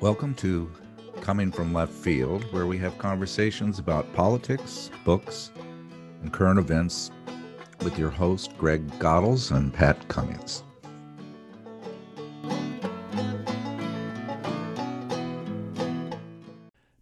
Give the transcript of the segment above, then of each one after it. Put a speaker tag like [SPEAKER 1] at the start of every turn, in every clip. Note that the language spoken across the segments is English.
[SPEAKER 1] Welcome to Coming from Left Field, where we have conversations about politics, books, and current events with your host, Greg Godels and Pat Cummings.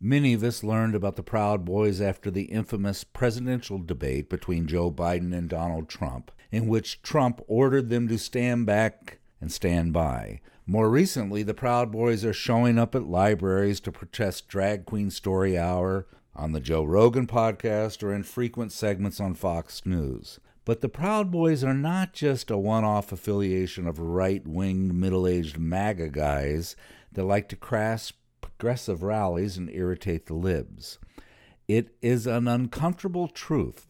[SPEAKER 1] Many of us learned about the Proud Boys after the infamous presidential debate between Joe Biden and Donald Trump, in which Trump ordered them to stand back and stand by. More recently, the Proud Boys are showing up at libraries to protest Drag Queen Story Hour, on the Joe Rogan podcast, or in frequent segments on Fox News. But the Proud Boys are not just a one off affiliation of right winged, middle aged MAGA guys that like to crash progressive rallies and irritate the libs. It is an uncomfortable truth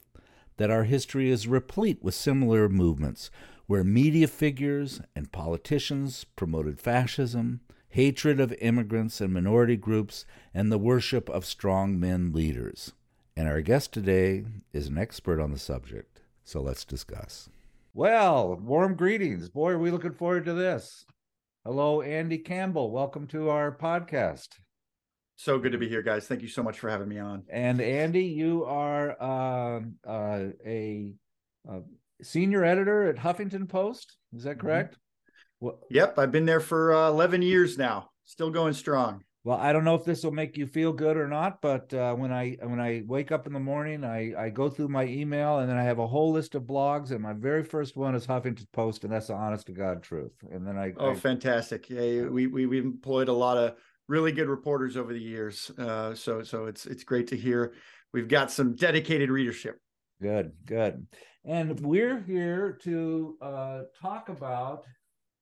[SPEAKER 1] that our history is replete with similar movements where media figures and politicians promoted fascism, hatred of immigrants and minority groups, and the worship of strong men leaders. And our guest today is an expert on the subject, so let's discuss. Well, warm greetings. Boy, are we looking forward to this. Hello, Andy Campbell. Welcome to our podcast.
[SPEAKER 2] So good to be here, guys. Thank you so much for having me on.
[SPEAKER 1] And Andy, you are uh, uh, a, a, senior editor at Huffington Post. Is that mm-hmm. correct?
[SPEAKER 2] Mm-hmm. Well, yep, I've been there for uh, 11 years now. Still going strong.
[SPEAKER 1] Well, I don't know if this will make you feel good or not, but uh, when I when I wake up in the morning, I I go through my email and then I have a whole list of blogs, and my very first one is Huffington Post, and that's the honest to god truth. And then I
[SPEAKER 2] oh,
[SPEAKER 1] I,
[SPEAKER 2] fantastic! Yeah, we we we employed a lot of really good reporters over the years, uh, so so it's it's great to hear we've got some dedicated readership.
[SPEAKER 1] Good, good, and we're here to uh, talk about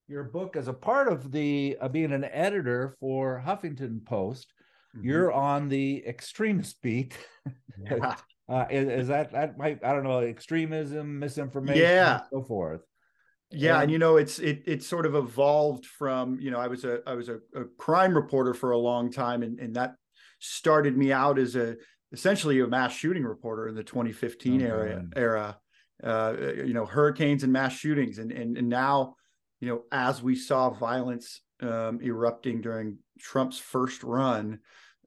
[SPEAKER 1] your book as a part of the uh, being an editor for Huffington Post. Mm-hmm. You're on the extremist beat. Yeah. uh, is, is, that that might I don't know extremism, misinformation, yeah, so forth.
[SPEAKER 2] Yeah, and, and, you know it's it it sort of evolved from you know I was a I was a, a crime reporter for a long time, and and that started me out as a essentially a mass shooting reporter in the 2015 oh, era man. era. Uh, you know hurricanes and mass shootings, and and and now you know, as we saw violence um, erupting during Trump's first run,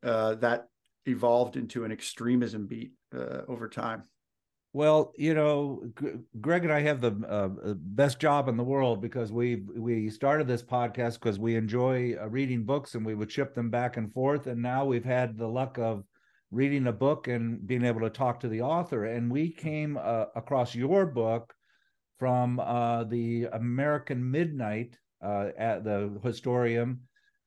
[SPEAKER 2] uh, that evolved into an extremism beat uh, over time.
[SPEAKER 1] Well, you know, G- Greg and I have the uh, best job in the world because we we started this podcast because we enjoy uh, reading books and we would ship them back and forth, and now we've had the luck of reading a book and being able to talk to the author, and we came uh, across your book from uh, the American Midnight uh, at the Historium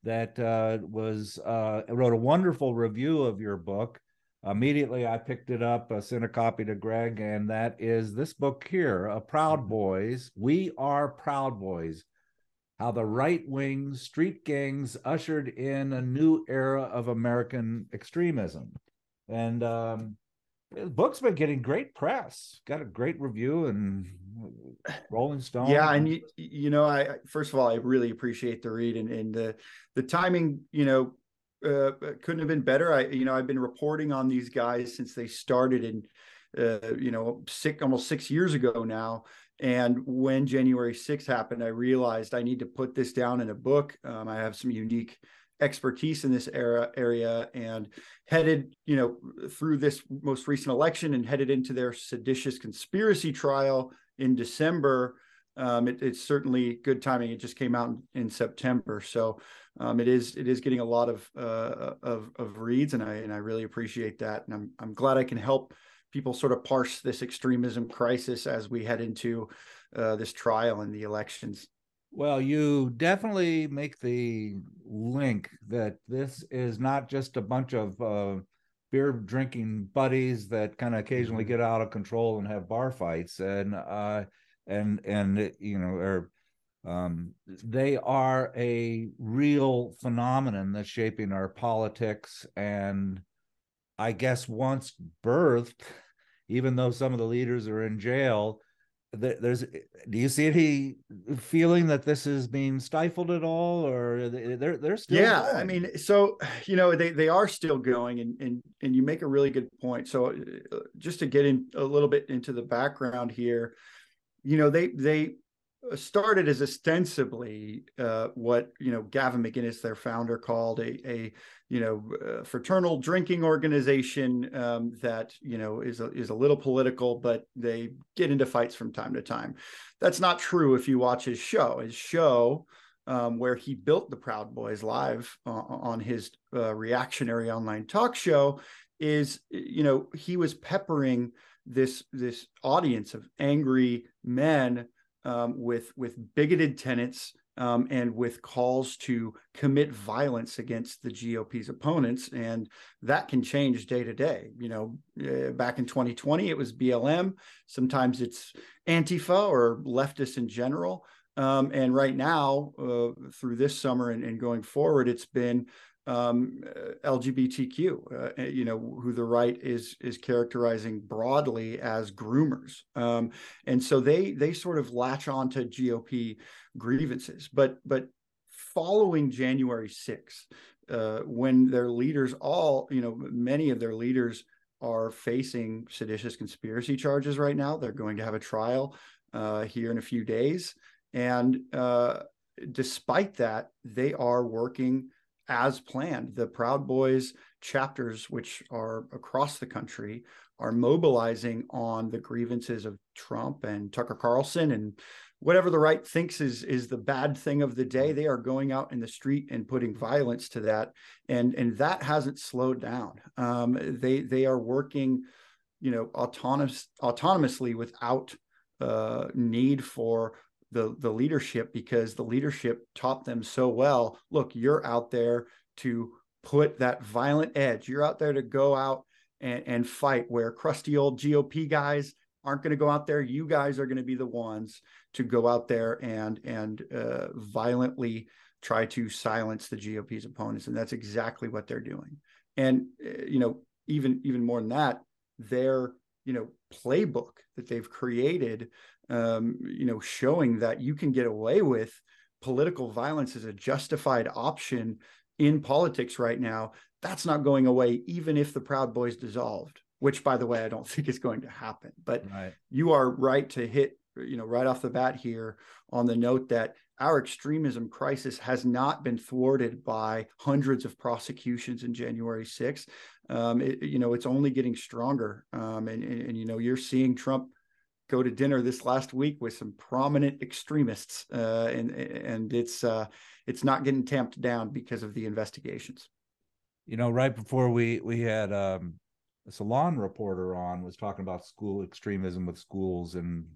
[SPEAKER 1] that uh, was uh, wrote a wonderful review of your book. Immediately, I picked it up, uh, sent a copy to Greg, and that is this book here, "A Proud mm-hmm. Boys." We are Proud Boys. How the right wing street gangs ushered in a new era of American extremism, and um, the book's been getting great press. Got a great review and Rolling Stone.
[SPEAKER 2] Yeah, and you, you know, I first of all, I really appreciate the read and, and the the timing. You know, uh, couldn't have been better. I you know I've been reporting on these guys since they started in uh, you know six almost six years ago now. And when January 6th happened, I realized I need to put this down in a book. Um, I have some unique expertise in this era area and headed you know through this most recent election and headed into their seditious conspiracy trial in december um, it, it's certainly good timing. It just came out in, in september. So um, it is it is getting a lot of uh, of of reads and i and i really appreciate that. And i'm i'm glad i can help people sort of parse this extremism crisis as we head into uh, this trial and the elections
[SPEAKER 1] well, you definitely make the link that this is not just a bunch of uh, beer drinking buddies that kind of occasionally mm-hmm. get out of control and have bar fights, and uh, and and you know, are um, they are a real phenomenon that's shaping our politics, and I guess once birthed, even though some of the leaders are in jail there's do you see any feeling that this is being stifled at all or they're they're still
[SPEAKER 2] yeah going? i mean so you know they they are still going and and and you make a really good point so uh, just to get in a little bit into the background here you know they they started as ostensibly uh, what you know Gavin McInnes, their founder, called a, a you know uh, fraternal drinking organization um, that you know is a, is a little political, but they get into fights from time to time. That's not true if you watch his show. His show. Um, where he built the Proud Boys live uh, on his uh, reactionary online talk show, is you know he was peppering this this audience of angry men um, with with bigoted tenets um, and with calls to commit violence against the GOP's opponents, and that can change day to day. You know, uh, back in 2020, it was BLM. Sometimes it's Antifa or leftists in general. Um, and right now, uh, through this summer and, and, going forward, it's been um, uh, LGBTQ, uh, you know, who the right is is characterizing broadly as groomers, um, and so they they sort of latch on to GOP grievances. But but following January 6th, uh, when their leaders all, you know, many of their leaders are facing seditious conspiracy charges right now. They're going to have a trial uh, here in a few days, and uh, despite that, they are working as planned. The Proud Boys chapters, which are across the country, are mobilizing on the grievances of Trump and Tucker Carlson and whatever the right thinks is is the bad thing of the day. They are going out in the street and putting violence to that, and and that hasn't slowed down. Um, they they are working, you know, autonomous autonomously without uh, need for the the leadership because the leadership taught them so well look you're out there to put that violent edge. You're out there to go out and, and fight where crusty old gop guys aren't going to go out there. You guys are going to be the ones to go out there and and uh, violently try to silence the gop's opponents. And that's exactly what they're doing. And uh, you know even even more than that their you know playbook that they've created um, you know, showing that you can get away with political violence as a justified option in politics right now. That's not going away, even if the Proud Boys dissolved. Which, by the way, I don't think is going to happen. But right. you are right to hit, you know, right off the bat here on the note that our extremism crisis has not been thwarted by hundreds of prosecutions in January 6th. Um, it, you know, it's only getting stronger. Um, and, and, and, you know, you're seeing Trump go to dinner this last week with some prominent extremists, uh, and and it's uh, it's not getting tamped down because of the investigations.
[SPEAKER 1] You know, right before we we had um, a salon reporter on was talking about school extremism with schools and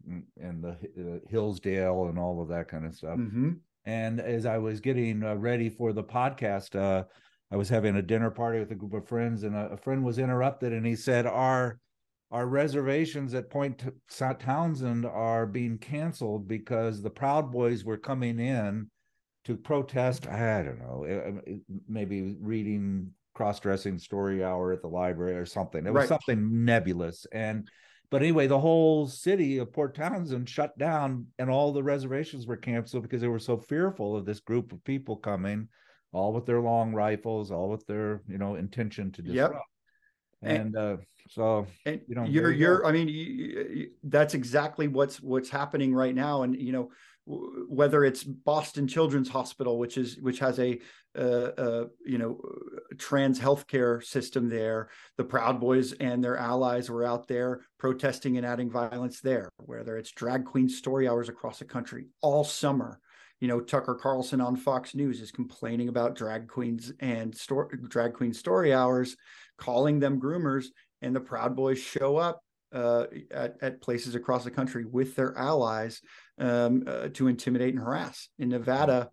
[SPEAKER 1] and the uh, Hillsdale and all of that kind of stuff. Mm-hmm. And as I was getting uh, ready for the podcast, uh, I was having a dinner party with a group of friends, and a, a friend was interrupted, and he said, "Our our reservations at Port Townsend are being canceled because the Proud Boys were coming in to protest. I don't know, eh, eh, maybe reading cross-dressing story hour at the library or something. It was right. something nebulous. And but anyway, the whole city of Port Townsend shut down, and all the reservations were canceled because they were so fearful of this group of people coming, all with their long rifles, all with their you know intention to disrupt. Yep. And, and uh, so
[SPEAKER 2] and you know, you're you're. Go. I mean, you, you, that's exactly what's what's happening right now. And you know, whether it's Boston Children's Hospital, which is which has a uh, uh, you know trans healthcare system there, the Proud Boys and their allies were out there protesting and adding violence there. Whether it's drag queen story hours across the country all summer, you know Tucker Carlson on Fox News is complaining about drag queens and story, drag queen story hours, calling them groomers and the Proud Boys show up uh, at, at, places across the country with their allies um, uh, to intimidate and harass. In Nevada,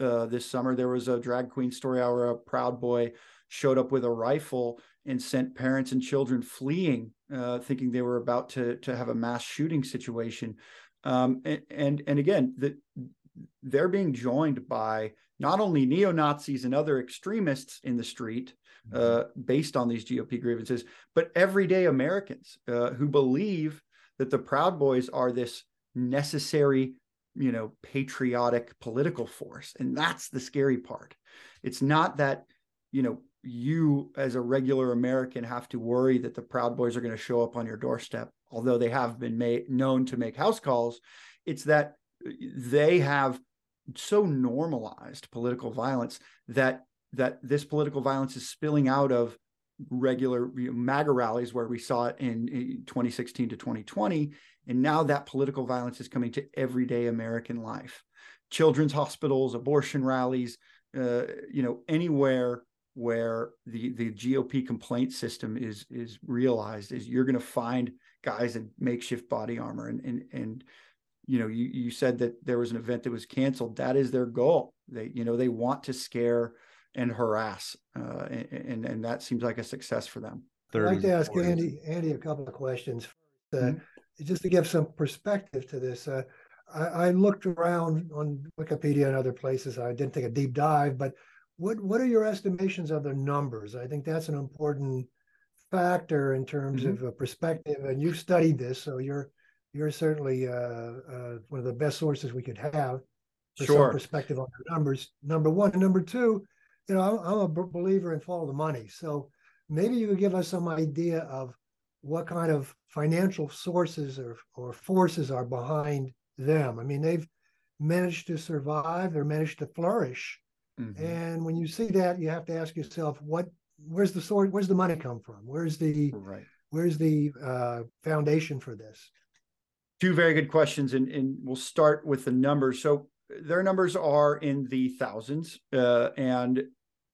[SPEAKER 2] uh, this summer, there was a drag queen story hour. A Proud Boy showed up with a rifle and sent parents and children fleeing, uh, thinking they were about to to have a mass shooting situation. Um, and, and and again, the, they're being joined by not only neo Nazis and other extremists in the street, uh, mm-hmm. based on these GOP grievances, but everyday Americans uh, who believe that the Proud Boys are this necessary, you know, patriotic political force. And that's the scary part. It's not that, you know, you as a regular American have to worry that the Proud Boys are going to show up on your doorstep, although they have been made known to make house calls. It's that they have so normalized political violence that that this political violence is spilling out of regular you know, MAGA rallies where we saw it in, in 2016 to 2020. And now that political violence is coming to everyday American life. Children's hospitals, abortion rallies, uh, you know, anywhere where the the GOP complaint system is is realized is you're going to find guys in makeshift body armor and and and you know you you said that there was an event that was canceled that is their goal they you know they want to scare and harass, uh, and, and that seems like a success for them.
[SPEAKER 3] I'd like to ask Andy Andy a couple of questions. Uh, mm-hmm. Just to give some perspective to this, uh, I, I, looked around on Wikipedia and other places. I didn't take a deep dive, but what what are your estimations of the numbers? I think that's an important factor in terms mm-hmm. of perspective. And you've studied this, so you're you're certainly uh, uh, one of the best sources we could have for sure. some perspective on the numbers. Number one, and number two you know, I'm, a believer in follow the money. So maybe you could give us some idea of what kind of financial sources or, or forces are behind them. I mean, they've managed to survive, they're managed to flourish. Mm-hmm. And when you see that, you have to ask yourself, what, where's the source, where's the money come from? Where's the, right. where's the uh, foundation for this?
[SPEAKER 2] Two very good questions, and, and we'll start with the numbers. So their numbers are in the thousands, uh, and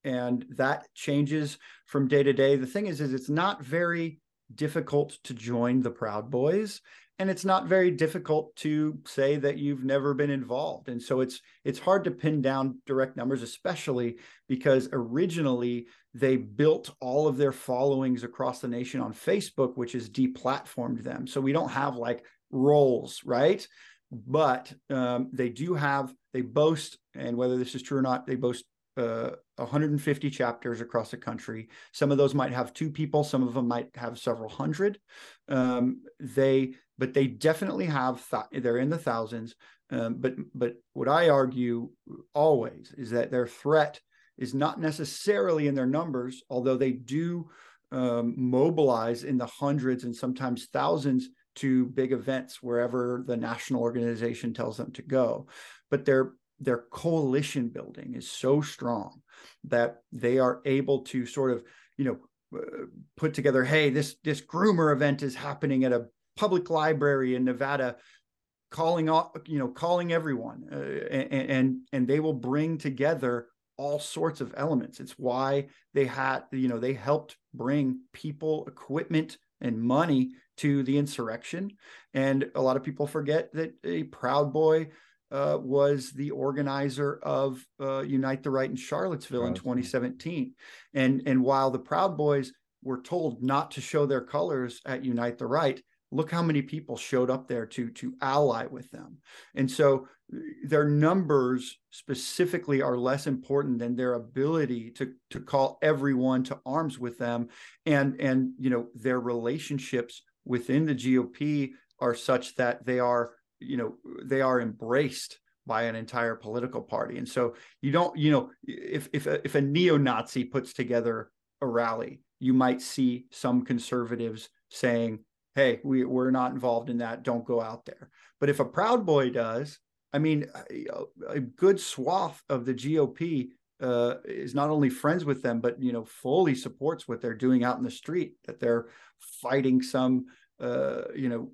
[SPEAKER 2] and that changes from day to day. The thing is, is it's not very difficult to join the Proud Boys, and it's not very difficult to say that you've never been involved. And so it's it's hard to pin down direct numbers, especially because originally they built all of their followings across the nation on Facebook, which has deplatformed them. So we don't have like rolls, right? But um, they do have, they boast, and whether this is true or not, they boast uh, 150 chapters across the country. Some of those might have two people, some of them might have several hundred. Um, they, but they definitely have. Th- they're in the thousands. Um, but but what I argue always is that their threat is not necessarily in their numbers, although they do um, mobilize in the hundreds and sometimes thousands to big events wherever the national organization tells them to go. But their their coalition building is so strong that they are able to sort of you know uh, put together hey this this groomer event is happening at a public library in nevada calling all you know calling everyone uh, and, and and they will bring together all sorts of elements it's why they had you know they helped bring people equipment and money to the insurrection and a lot of people forget that a proud boy uh, was the organizer of uh, Unite the Right in Charlottesville in 2017. And, and while the Proud Boys were told not to show their colors at Unite the Right, look how many people showed up there to, to ally with them. And so their numbers specifically are less important than their ability to, to call everyone to arms with them. And, and you know, their relationships within the GOP are such that they are you know they are embraced by an entire political party. And so you don't you know if if a, if a neo-nazi puts together a rally you might see some conservatives saying hey we, we're not involved in that. Don't go out there. But if a proud boy does i mean a, a good swath of the gop uh, is not only friends with them but you know fully supports what they're doing out in the street that they're fighting some uh, you know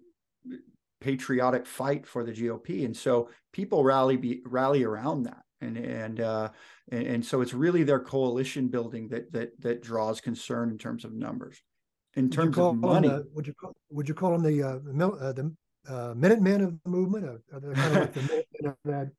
[SPEAKER 2] patriotic fight for the GOP, and so people rally be, rally around that, and and, uh, and and so it's really their coalition building that that that draws concern in terms of numbers. In terms of money,
[SPEAKER 3] the, would you call, would you call them the uh, the uh, Minutemen of the movement? Are they kind of like the of that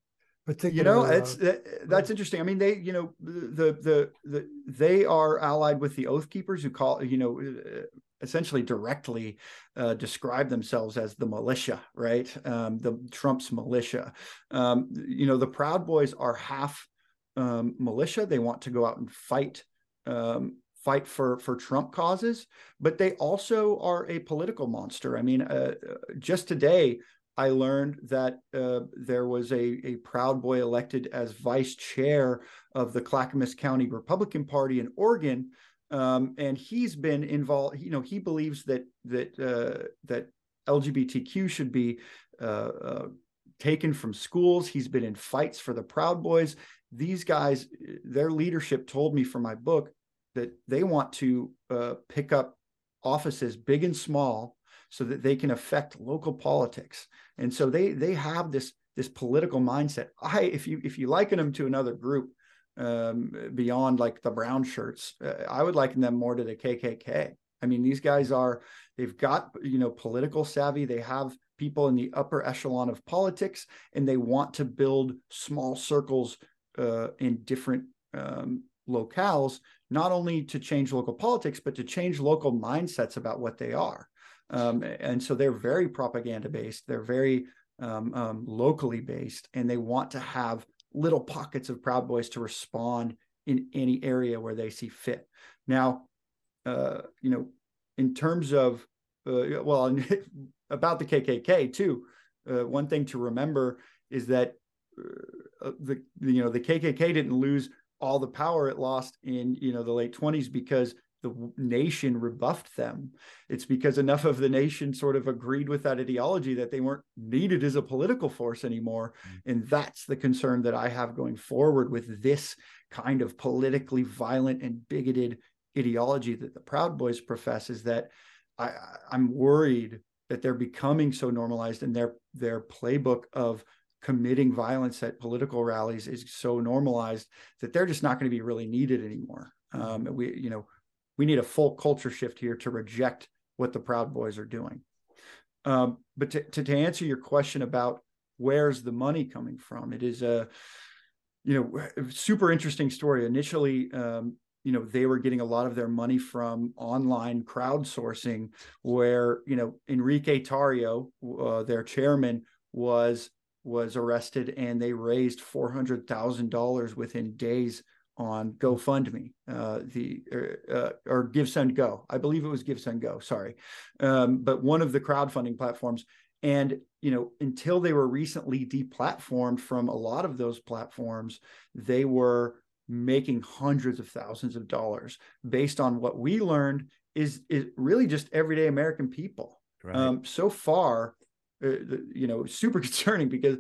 [SPEAKER 2] particular? You know, it's uh, that's interesting. I mean, they you know the the the they are allied with the Oath Keepers who call you know uh, essentially directly uh, describe themselves as the militia, right? Um, the Trump's militia. Um, you know, the Proud Boys are half um, militia. They want to go out and fight um, fight for for Trump causes, but they also are a political monster. I mean, uh, just today. I learned that uh, there was a, a Proud Boy elected as vice chair of the Clackamas County Republican Party in Oregon, um, and he's been involved. You know, he believes that that uh, that LGBTQ should be uh, uh, taken from schools. He's been in fights for the Proud Boys. These guys, their leadership told me for my book that they want to uh, pick up offices, big and small, so that they can affect local politics. And so they they have this this political mindset. I if you if you liken them to another group um, beyond like the brown shirts, uh, I would liken them more to the KKK. I mean, these guys are they've got you know political savvy. They have people in the upper echelon of politics, and they want to build small circles uh, in different um, locales, not only to change local politics, but to change local mindsets about what they are. Um, and so they're very propaganda based. They're very um, um, locally based, and they want to have little pockets of Proud Boys to respond in any area where they see fit. Now, uh, you know, in terms of uh, well, about the KKK too, uh, one thing to remember is that uh, the you know the KKK didn't lose all the power it lost in you know the late 20s because the nation rebuffed them. It's because enough of the nation sort of agreed with that ideology that they weren't needed as a political force anymore. Mm-hmm. And that's the concern that I have going forward with this kind of politically violent and bigoted ideology that the Proud Boys profess is that I, I'm worried that they're becoming so normalized and their their playbook of committing violence at political rallies is so normalized that they're just not going to be really needed anymore. Um, we, you know, we need a full culture shift here to reject what the Proud Boys are doing. Um, but to, to, to answer your question about where's the money coming from, it is a you know super interesting story. Initially, um, you know they were getting a lot of their money from online crowdsourcing, where you know Enrique Tarrio, uh, their chairman, was was arrested and they raised four hundred thousand dollars within days on GoFundMe, uh, the uh, uh or Give Send Go. I believe it was Give Send Go. Sorry, um, but one of the crowdfunding platforms. And you know, until they were recently deplatformed from a lot of those platforms, they were making hundreds of thousands of dollars based on what we learned is is really just everyday American people. Right. Um, so far, you know, super concerning because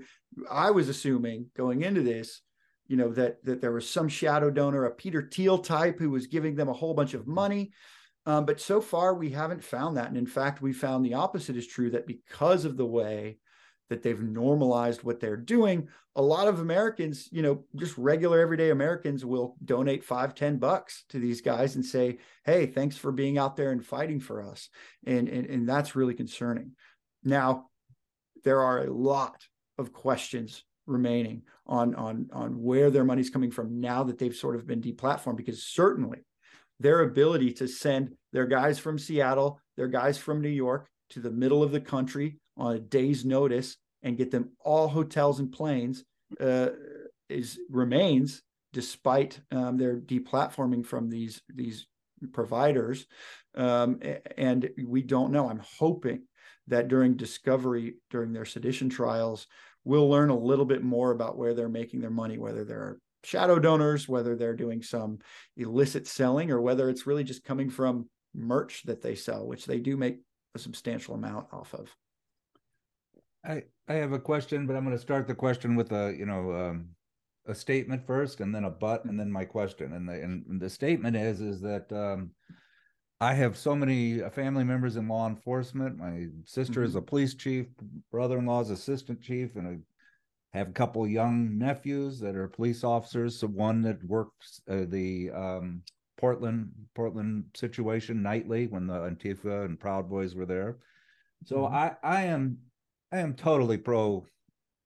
[SPEAKER 2] I was assuming going into this you know that that there was some shadow donor a peter thiel type who was giving them a whole bunch of money. Um, but so far we haven't found that. And in fact we found the opposite is true that because of the way that they've normalized what they're doing a lot of americans you know just regular everyday americans will donate five ten bucks to these guys and say hey thanks for being out there and fighting for us. And and, and that's really concerning. Now there are a lot of questions remaining on on on where their money's coming from now that they've sort of been deplatformed because certainly their ability to send their guys from Seattle, their guys from New York to the middle of the country on a day's notice and get them all hotels and planes uh, is remains despite um, their deplatforming from these these providers. Um, and we don't know. I'm hoping that during discovery during their sedition trials we'll learn a little bit more about where they're making their money, whether they're shadow donors, whether they're doing some illicit selling, or whether it's really just coming from merch that they sell, which they do make a substantial amount off of.
[SPEAKER 1] I I have a question, but I'm going to start the question with a you know um, a statement first, and then a but, and then my question. And the and the statement is is that um, I have so many uh, family members in law enforcement. My sister mm-hmm. is a police chief, brother-in-law is assistant chief, and I have a couple young nephews that are police officers. So one that works uh, the um, Portland Portland situation nightly when the Antifa and Proud Boys were there. So mm-hmm. I I am I am totally pro.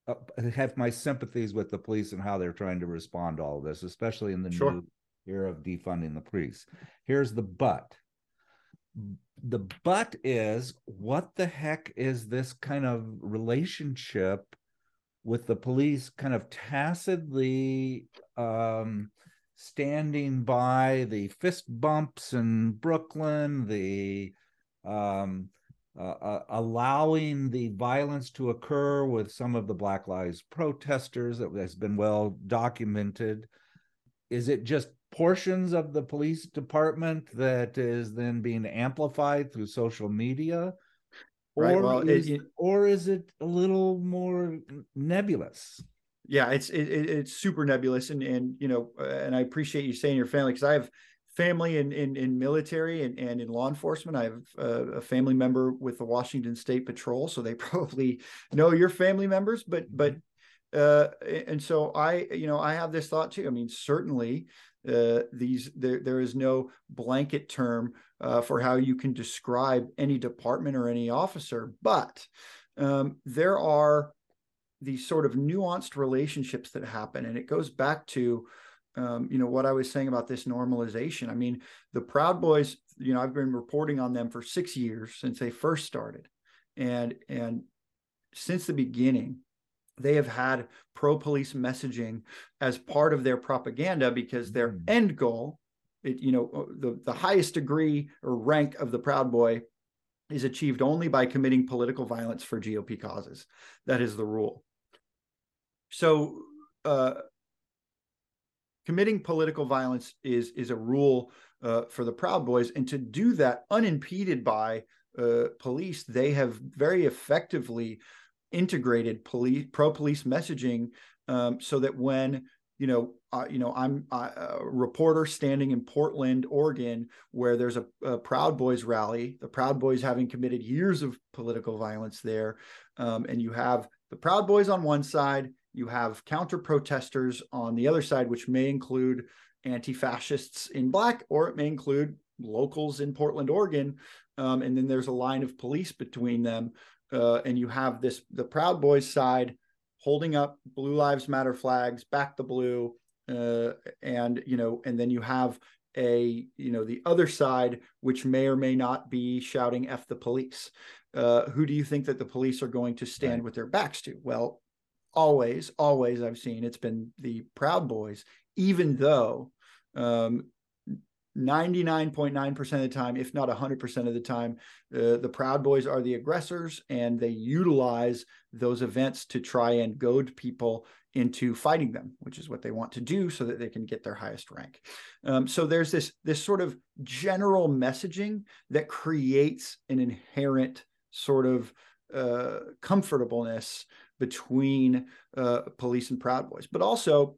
[SPEAKER 1] Uh, have my sympathies with the police and how they're trying to respond to all this, especially in the sure. new era of defunding the police. Here's the but the but is what the heck is this kind of relationship with the police kind of tacitly um, standing by the fist bumps in Brooklyn, the um, uh, uh, allowing the violence to occur with some of the Black Lives protesters that has been well documented. Is it just portions of the police department that is then being amplified through social media right? Or well, is, it, or is it a little more nebulous?
[SPEAKER 2] Yeah, it's it, it's super nebulous, and and you know, and I appreciate you saying your family because I have family in, in, in military and, and in law enforcement. I have a, a, family member with the Washington State Patrol, so they probably know your family members. But but uh, and so I you know I have this thought too. I mean, certainly uh, these there there is no blanket term uh, for how you can describe any department or any officer, but um, there are these sort of nuanced relationships that happen, and it goes back to um, you know what I was saying about this normalization. I mean, the Proud Boys, you know, I've been reporting on them for six years since they first started, and and since the beginning, they have had pro police messaging as part of their propaganda because their mm. end goal, it, you know, uh, the the highest degree or rank of the Proud Boy is achieved only by committing political violence for GOP causes. That is the rule. So. Uh, committing political violence is is a rule uh, for the Proud Boys, and to do that unimpeded by uh, police, they have very effectively integrated police pro police messaging um, so that when you know uh, you know I'm a reporter standing in Portland, Oregon, where there's a, a, Proud Boys rally, the Proud Boys having committed years of political violence there, um, and you have the Proud Boys on one side you have counter protesters on the other side, which may include anti fascists in black, or it may include locals in Portland, Oregon. Um, and then there's a line of police between them. Uh, and you have this the Proud Boys side holding up Blue Lives Matter flags, back the blue. Uh, and, you know, and then you have a, you know, the other side, which may or may not be shouting F the police. Uh, who do you think that the police are going to stand right. with their backs to? Well, always, always I've seen it's been the Proud Boys, even though um, 99.9% of the time, if not 100% of the time, uh, the Proud Boys are the aggressors and they utilize those events to try and goad people into fighting them, which is what they want to do so that they can get their highest rank. Um, so there's this, this sort of general messaging that creates an inherent sort of uh, comfortableness between uh, police and Proud Boys. But also,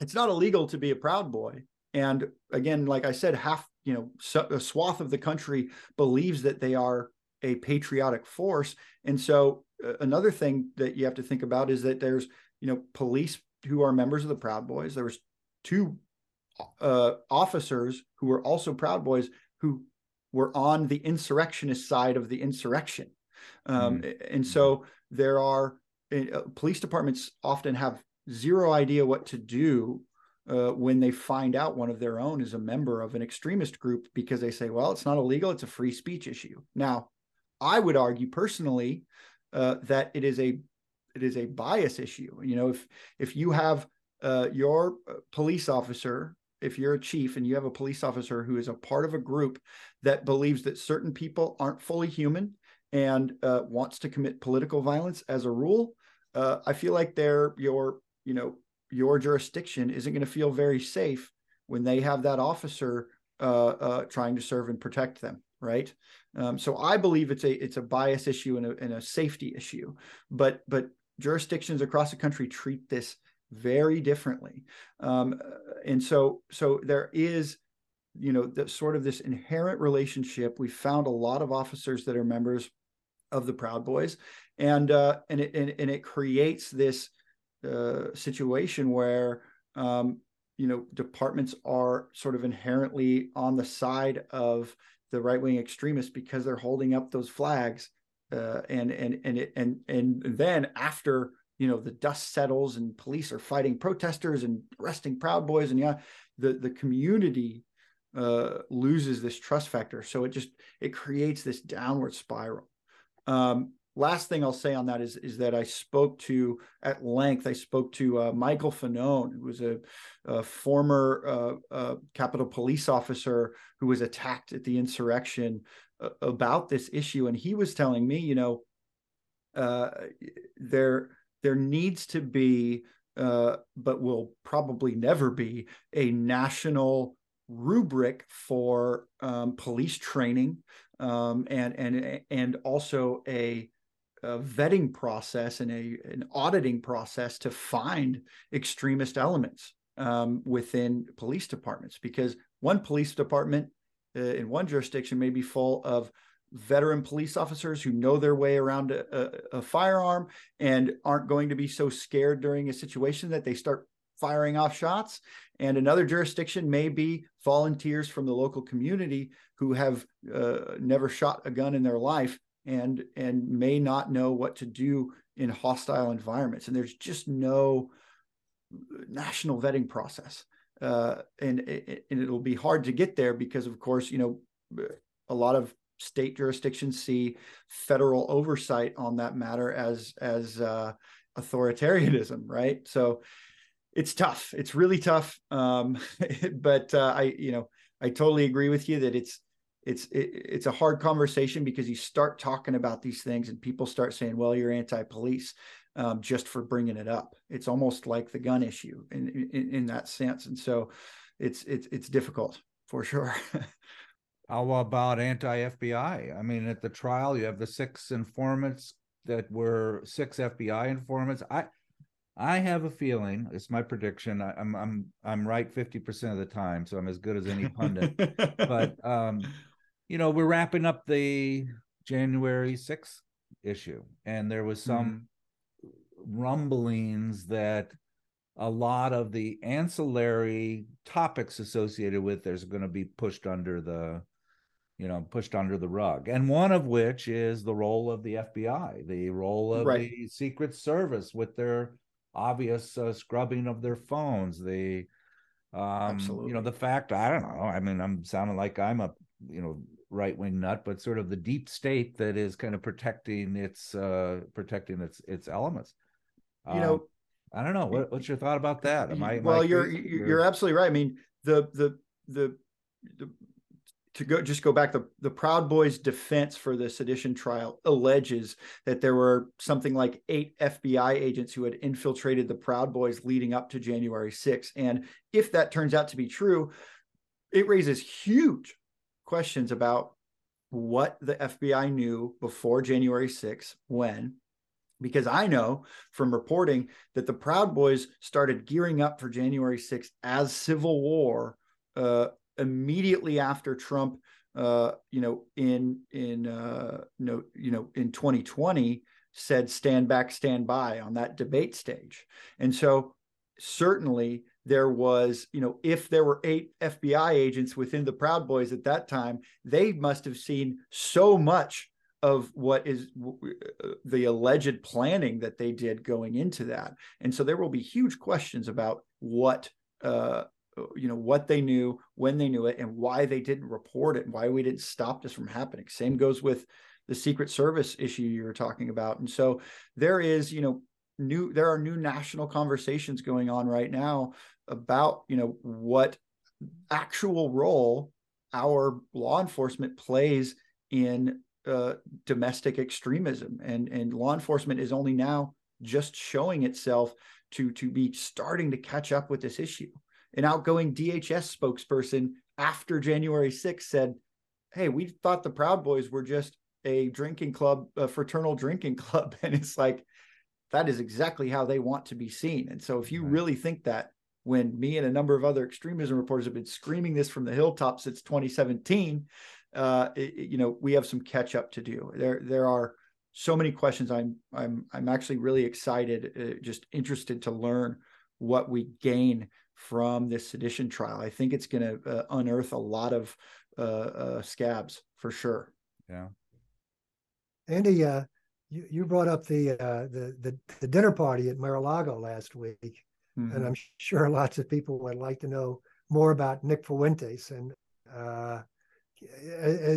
[SPEAKER 2] it's not illegal to be a Proud Boy. And again, like I said, half you know a swath of the country believes that they are a patriotic force. And so uh, another thing that you have to think about is that there's you know police who are members of the Proud Boys. There was two uh, officers who were also Proud Boys who were on the insurrectionist side of the insurrection. Um, mm-hmm. And so there are uh, police departments often have zero idea what to do uh, when they find out one of their own is a member of an extremist group because they say, well, it's not illegal, it's a free speech issue. Now, I would argue personally uh, that it is a it is a bias issue. You know, if if you have uh, your uh, police officer, if you're a chief and you have a police officer who is a part of a group that believes that certain people aren't fully human and uh, wants to commit political violence as a rule, uh, I feel like they're your, you know, your jurisdiction isn't going to feel very safe when they have that officer uh, uh, trying to serve and protect them, right? Um, so I believe it's a it's a bias issue and a, and a safety issue, but but jurisdictions across the country treat this very differently, um, and so so there is you know the sort of this inherent relationship. We found a lot of officers that are members of the Proud Boys, and uh, and it and, and, it creates this uh, situation where um, you know departments are sort of inherently on the side of the right wing extremists because they're holding up those flags, uh, and and and and and then after you know the dust settles and police are fighting protesters and arresting Proud Boys and yeah, the the community uh, loses this trust factor. So it just it creates this downward spiral. Um, last thing I'll say on that is is that I spoke to at length. I spoke to uh, Michael Fanone, who was a, a former uh, uh, Capitol Police officer who was attacked at the insurrection uh, about this issue, and he was telling me, you know, uh, there there needs to be, uh, but will probably never be a national rubric for um, police training um, and and and also a, a, vetting process and a an auditing process to find extremist elements um, within police departments because one police department uh, in one jurisdiction may be full of veteran police officers who know their way around a, a, a, firearm and aren't going to be so scared during a situation that they start firing off shots. And another jurisdiction may be volunteers from the local community who have uh, never shot a gun in their life and and may not know what to do in hostile environments. And there's just no national vetting process. Uh, and, and it'll be hard to get there because, of course, you know, a lot of state jurisdictions see federal oversight on that matter as as uh, authoritarianism, right? So it's tough. It's really tough. Um, but uh, I, you know, I totally agree with you that it's it's it, it's a hard conversation because you start talking about these things and people start saying, "Well, you're anti-police." Um, just for bringing it up, it's almost like the gun issue in, in, in that sense, and so it's it's it's difficult for sure.
[SPEAKER 1] How about anti FBI? I mean, at the trial, you have the six informants that were six FBI informants. I I have a feeling, it's my prediction. I, am I'm, I'm I'm right 50% of the time, so I'm as good as any pundit. but um, you know, we're wrapping up the January 6th issue, and there was some mm-hmm. rumblings that a lot of the ancillary topics associated with there's going to be pushed under the you know pushed under the rug and one of which is the role of the fbi the role of right. the secret service with their obvious uh, scrubbing of their phones the um Absolutely. you know the fact i don't know i mean i'm sounding like i'm a you know right wing nut but sort of the deep state that is kind of protecting its uh protecting its its elements.
[SPEAKER 2] You um, know
[SPEAKER 1] i don't know. what, what's your thought about that?
[SPEAKER 2] Am i am well I you're, you're you're absolutely right. I mean the the the the to go just go back the the proud boys defense for the sedition trial alleges that there were something like eight fbi agents who had infiltrated the proud boys leading up to january 6 and if that turns out to be true it raises huge questions about what the fbi knew before january 6th, when because I know from reporting that the Proud Boys started gearing up for January 6th as civil war uh, immediately after Trump, uh, you know, in in uh, no, you know, in 2020 said stand back, stand by on that debate stage, and so certainly there was, you know, if there were eight FBI agents within the Proud Boys at that time, they must have seen so much of what is uh, the alleged planning that they did going into that. And so there will be huge questions about what uh, you know what they knew when they knew it and why they didn't report it and why we didn't stop this from happening same goes with the secret service issue you were talking about and so there is you know new there are new national conversations going on right now about you know what actual role our law enforcement plays in uh, domestic extremism and and law enforcement is only now just showing itself to to be starting to catch up with this issue an outgoing DHS spokesperson after January 6th said, Hey, we thought the Proud Boys were just a drinking club, a fraternal drinking club. And it's like, that is exactly how they want to be seen. And so if you right. really think that, when me and a number of other extremism reporters have been screaming this from the hilltop since 2017, uh, it, you know, we have some catch up to do. There, there are so many questions. I'm, I'm, I'm actually really excited, uh, just interested to learn what we gain from this sedition trial. I think it's going to uh, unearth a lot of uh, uh, scabs for sure.
[SPEAKER 1] Yeah.
[SPEAKER 3] Andy, uh, you, you brought up the, uh, the, the the dinner party at Mar-a-Lago last week, mm-hmm. and I'm sure lots of people would like to know more about Nick Fuentes. And uh,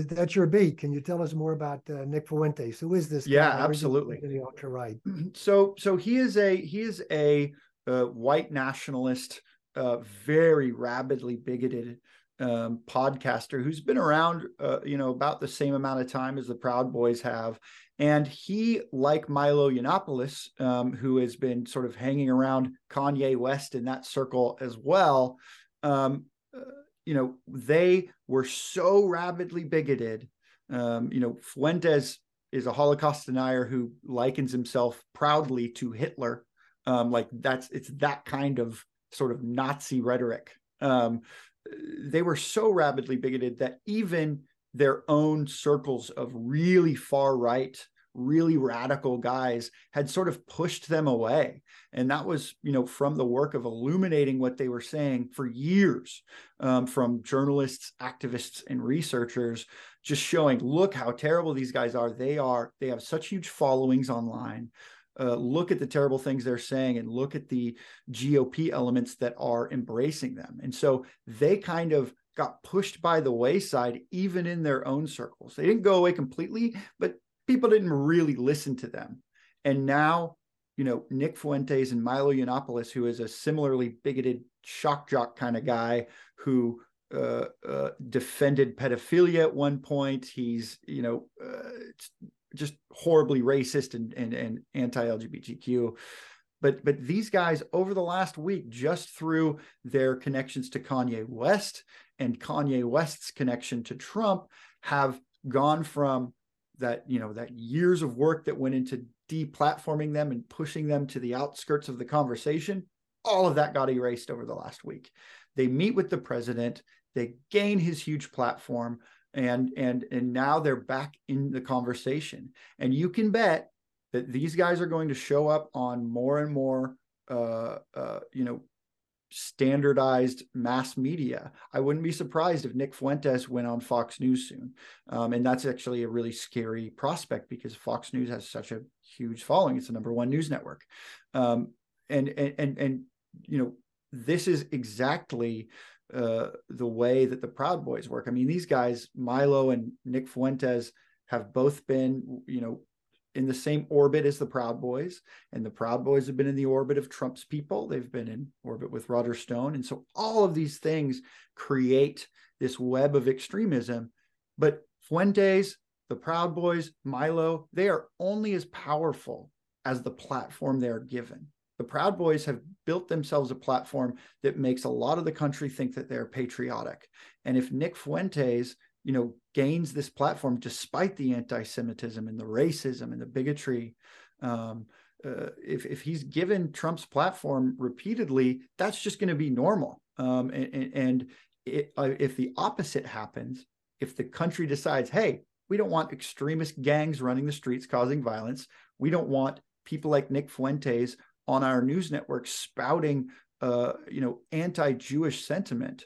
[SPEAKER 3] that's your beat. Can you tell us more about Nick Fuentes? Who is this?
[SPEAKER 2] Yeah, absolutely.
[SPEAKER 3] The ultra right.
[SPEAKER 2] So, so he is a he is a white nationalist uh, very rabidly bigoted um, podcaster who's been around, uh, you know, about the same amount of time as the Proud Boys have. And he, like Milo Yiannopoulos, um, who has been sort of hanging around Kanye West in that circle as well, um, uh, you know, they were so rabidly bigoted Um, you know, Fuentes is a Holocaust denier who likens himself proudly to Hitler. Um, like that's it's that kind of sort of Nazi rhetoric. Um, they were so rabidly bigoted that even their own circles of really far right really radical guys had sort of pushed them away. And that was you know from the work of illuminating what they were saying for years um, from journalists activists and researchers just showing look how terrible these guys are. They are they have such huge followings online. Uh, look at the terrible things they're saying and look at the gop elements that are embracing them. And so they kind of got pushed by the wayside even in their own circles they didn't go away completely but people didn't really listen to them. And now, you know, Nick Fuentes and Milo Yiannopoulos, who is a similarly bigoted shock jock kind of guy who uh, uh, defended pedophilia at one point. He's, you know, uh, just horribly racist and, and, and anti-LGBTQ. But but these guys over the last week, just through their connections to Kanye West and Kanye West's connection to Trump, have gone from that you know that years of work that went into deplatforming them and pushing them to the outskirts of the conversation all of that got erased over the last week. They meet with the president they gain his huge platform and and and now they're back in the conversation. And you can bet that these guys are going to show up on more and more uh, uh, you know standardized mass media. I wouldn't be surprised if Nick Fuentes went on Fox News soon. Um, and that's actually a really scary prospect because Fox News has such a huge following. It's the number one news network. Um, and, and, and, and, you know, this is exactly uh, the way that the Proud Boys work. I mean, these guys, Milo and Nick Fuentes, have both been, you know, in the same orbit as the Proud Boys, and the Proud Boys have been in the orbit of Trump's people. They've been in orbit with Roger Stone, and so all of these things create this web of extremism. But Fuentes, the Proud Boys, Milo, they are only as powerful as the platform they are given. The Proud Boys have built themselves a platform that makes a lot of the country think that they're patriotic. And if Nick Fuentes you know, gains this platform despite the anti-Semitism and the racism and the bigotry. Um, uh, if if he's given Trump's platform repeatedly, that's just going to be normal. Um, and, and it, uh, if the opposite happens, if the country decides, hey, we don't want extremist gangs running the streets causing violence, we don't want people like Nick Fuentes on our news network spouting, uh, you know, anti-Jewish sentiment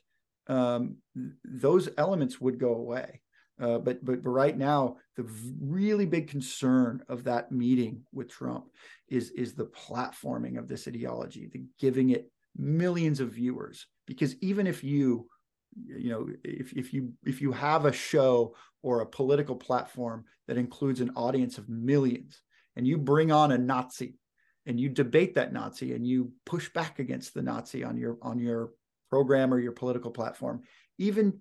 [SPEAKER 2] um, those elements would go away. Uh, but, but but right now, the really big concern of that meeting with Trump is is the platforming of this ideology, the giving it millions of viewers. Because even if you you know if if you if you have a show or a political platform that includes an audience of millions, and you bring on a Nazi, and you debate that Nazi, and you push back against the Nazi on your on your program or your political platform, even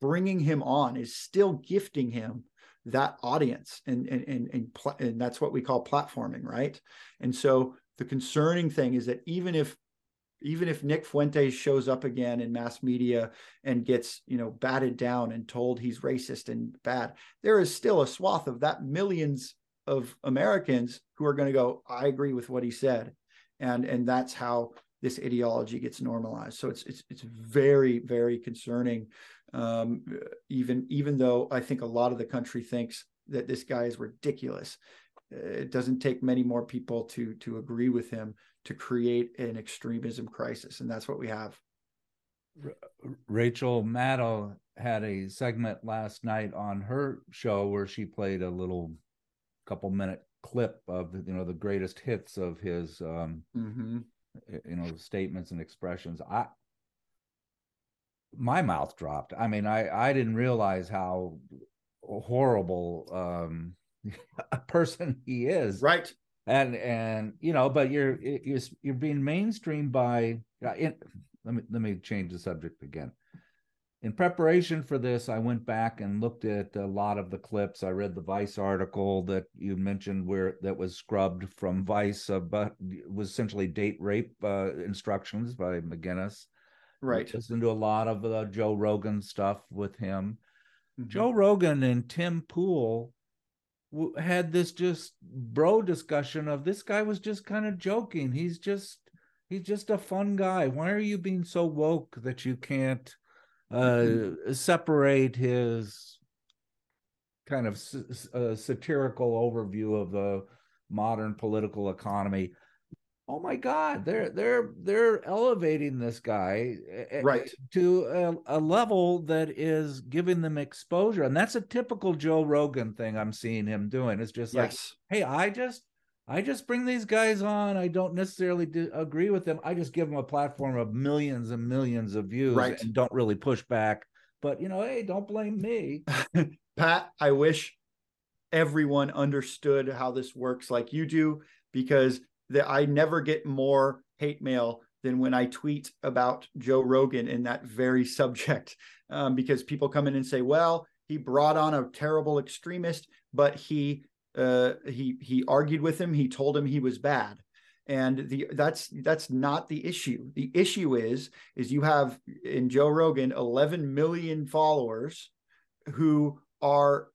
[SPEAKER 2] bringing him on is still gifting him that audience and and and and, pl- and that's what we call platforming right and so the concerning thing is that even if even if Nick Fuentes shows up again in mass media and gets, you know, batted down and told he's racist and bad, there is still a swath of that millions of Americans who are going to go, I agree with what he said. And and that's how this ideology gets normalized. So it's it's it's very very concerning. Um, even even though I think a lot of the country thinks that this guy is ridiculous, it doesn't take many more people to to agree with him to create an extremism crisis, and that's what we have.
[SPEAKER 1] Rachel Maddow had a segment last night on her show where she played a little couple minute clip of you know the greatest hits of his um, mm-hmm you know statements and expressions i my mouth dropped. I mean i i didn't realize how horrible um a person he is.
[SPEAKER 2] Right.
[SPEAKER 1] And and you know but you're you're you're being mainstreamed by in, let me let me change the subject again in preparation for this, I went back and looked at a lot of the clips. I read the Vice article that you mentioned where that was scrubbed from Vice, uh, but was essentially date rape uh, instructions by McInnes.
[SPEAKER 2] Right.
[SPEAKER 1] Listened to a lot of uh, Joe Rogan stuff with him. Mm-hmm. Joe Rogan and Tim Pool had this just bro discussion of this guy was just kind of joking. He's just he's just a fun guy. Why are you being so woke that you can't uh, mm-hmm. separate his kind of uh, satirical overview of the modern political economy oh my god they're they're they're elevating this guy eh, eh,
[SPEAKER 2] right
[SPEAKER 1] to a, a, level that is giving them exposure and that's a typical joe rogan thing i'm seeing him doing it's just like yes. hey i just i just bring these guys on. I don't necessarily do, agree with them. I just give them a platform of millions and millions of views right. and don't really push back. But you know hey don't blame me.
[SPEAKER 2] Pat i wish everyone understood how this works like you do because that I never get more hate mail than when I tweet about Joe Rogan in that very subject, um, because people come in and say, "Well, he brought on a terrible extremist, but he uh, he he argued with him. He told him he was bad." And the that's that's not the issue. The issue is is you have in Joe Rogan 11 million followers who are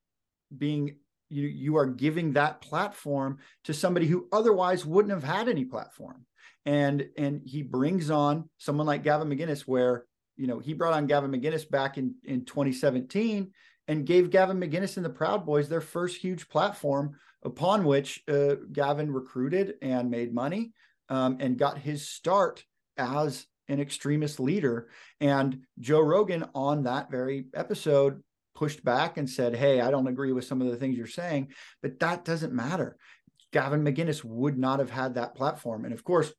[SPEAKER 2] being you you are giving that platform to somebody who otherwise wouldn't have had any platform and and he brings on someone like gavin McInnes where you know he brought on gavin McInnes back in in 2017 and gave gavin McInnes and the proud boys their first huge platform upon which uh, gavin recruited and made money um, and got his start as an extremist leader and joe rogan on that very episode pushed back and said, Hey, I don't agree with some of the things you're saying, but that doesn't matter. Gavin McInnes would not have had that platform. And of course,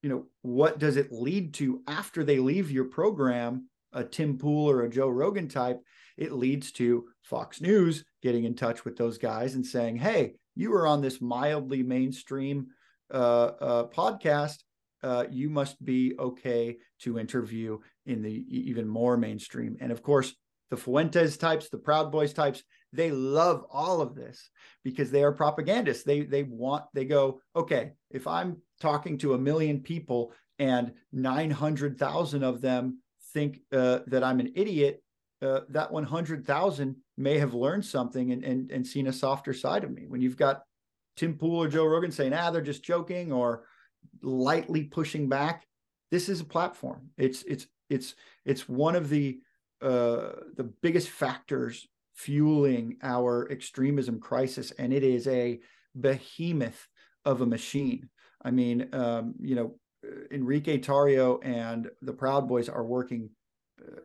[SPEAKER 2] you know, what does it lead to after they leave your program, a Tim Pool or a Joe Rogan type? It leads to Fox News getting in touch with those guys and saying, Hey, you were on this mildly mainstream uh, uh, podcast. Uh, you must be okay to interview in the even more mainstream. And of course, the Fuentes types, the Proud Boys types, they love all of this because they are propagandists. They they want they go, okay, if I'm talking to a million people and 900,000 of them think uh, that I'm an idiot, uh, that 100,000 may have learned something and, and and seen a softer side of me. When you've got Tim Pool or Joe Rogan saying, ah, they're just joking or lightly pushing back, this is a platform. It's it's it's it's one of the uh, the biggest factors fueling our extremism crisis, and it is a behemoth of a machine. I mean, um, you know, Enrique Tarrio and the Proud Boys are working uh,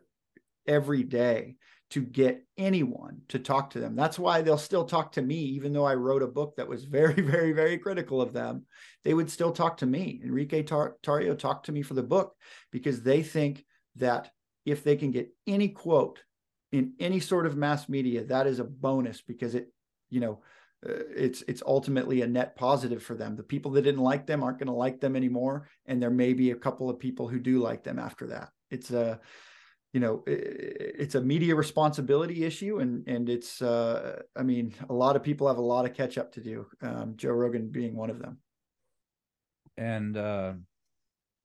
[SPEAKER 2] every day to get anyone to talk to them. That's why they'll still talk to me, even though I wrote a book that was very, very, very critical of them. They would still talk to me. Enrique Tar- Tarrio talked to me for the book because they think that if they can get any quote in any sort of mass media, that is a bonus because it, you know, uh, it's it's ultimately a net positive for them. The people that didn't like them aren't going to like them anymore, and there may be a couple of people who do like them after that. It's a, you know, it's a media responsibility issue, and and it's, uh, I mean, a lot of people have a lot of catch up to do. Um, Joe Rogan being one of them.
[SPEAKER 1] And uh,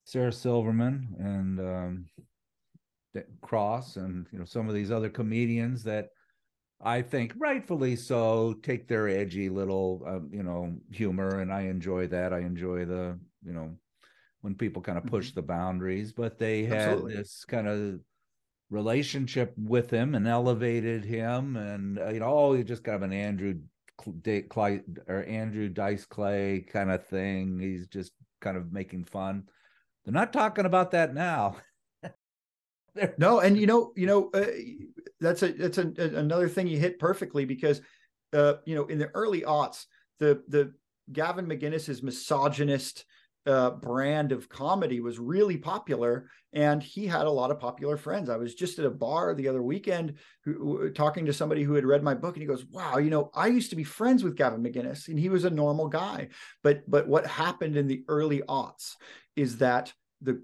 [SPEAKER 1] Sarah Silverman and um, Cross and you know some of these other comedians that I think rightfully so take their edgy little um, you know humor and I enjoy that. I enjoy the you know when people kind of push mm-hmm. the boundaries, but they had Absolutely. this kind of relationship with him and elevated him and uh, you know oh he's just kind of an Andrew Clay or Andrew Dice Clay kind of thing. He's just kind of making fun. They're not talking about that now.
[SPEAKER 2] no, and you know, you know, uh, that's a that's a, another thing you hit perfectly because, uh, you know, in the early aughts, the the Gavin McInnes's misogynist uh, brand of comedy was really popular, and he had a lot of popular friends. I was just at a bar the other weekend, who, who, talking to somebody who had read my book, and he goes, "Wow, you know, I used to be friends with Gavin McInnes and he was a normal guy." But but what happened in the early aughts is that the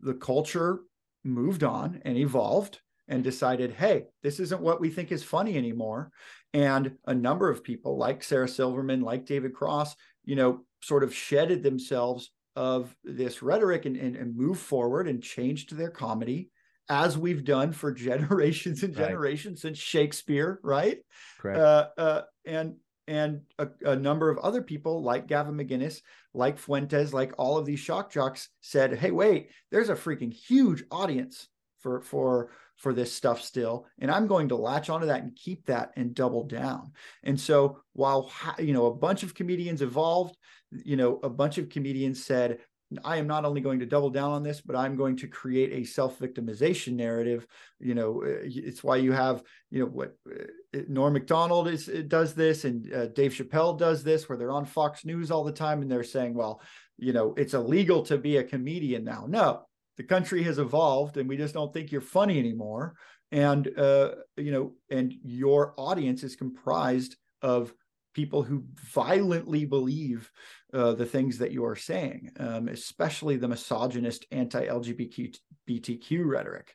[SPEAKER 2] the culture moved on and evolved and decided, hey, this isn't what we think is funny anymore. And a number of people, like Sarah Silverman, like David Cross, you know, sort of shedded themselves of this rhetoric and, and, and moved forward and changed their comedy as we've done for generations and generations right. since Shakespeare, right?
[SPEAKER 1] Correct. Uh, uh,
[SPEAKER 2] and and a, a, number of other people like Gavin McInnes, like Fuentes, like all of these shock jocks said, "Hey, wait, there's a freaking huge audience for for for this stuff still and i'm going to latch onto that and keep that and double down and so while you know a bunch of comedians evolved you know a bunch of comedians said I am not only going to double down on this, but I'm going to create a self-victimization narrative. You know, uh, it's why you have, you know, what uh, Norm Macdonald is does this, and uh, Dave Chappelle does this, where they're on Fox News all the time, and they're saying, well, you know, it's illegal to be a comedian now. No, the country has evolved and we just don't think you're funny anymore. And uh, you know and your audience is comprised of people who violently believe uh, the things that you are saying um, especially the misogynist anti-lgbtq rhetoric.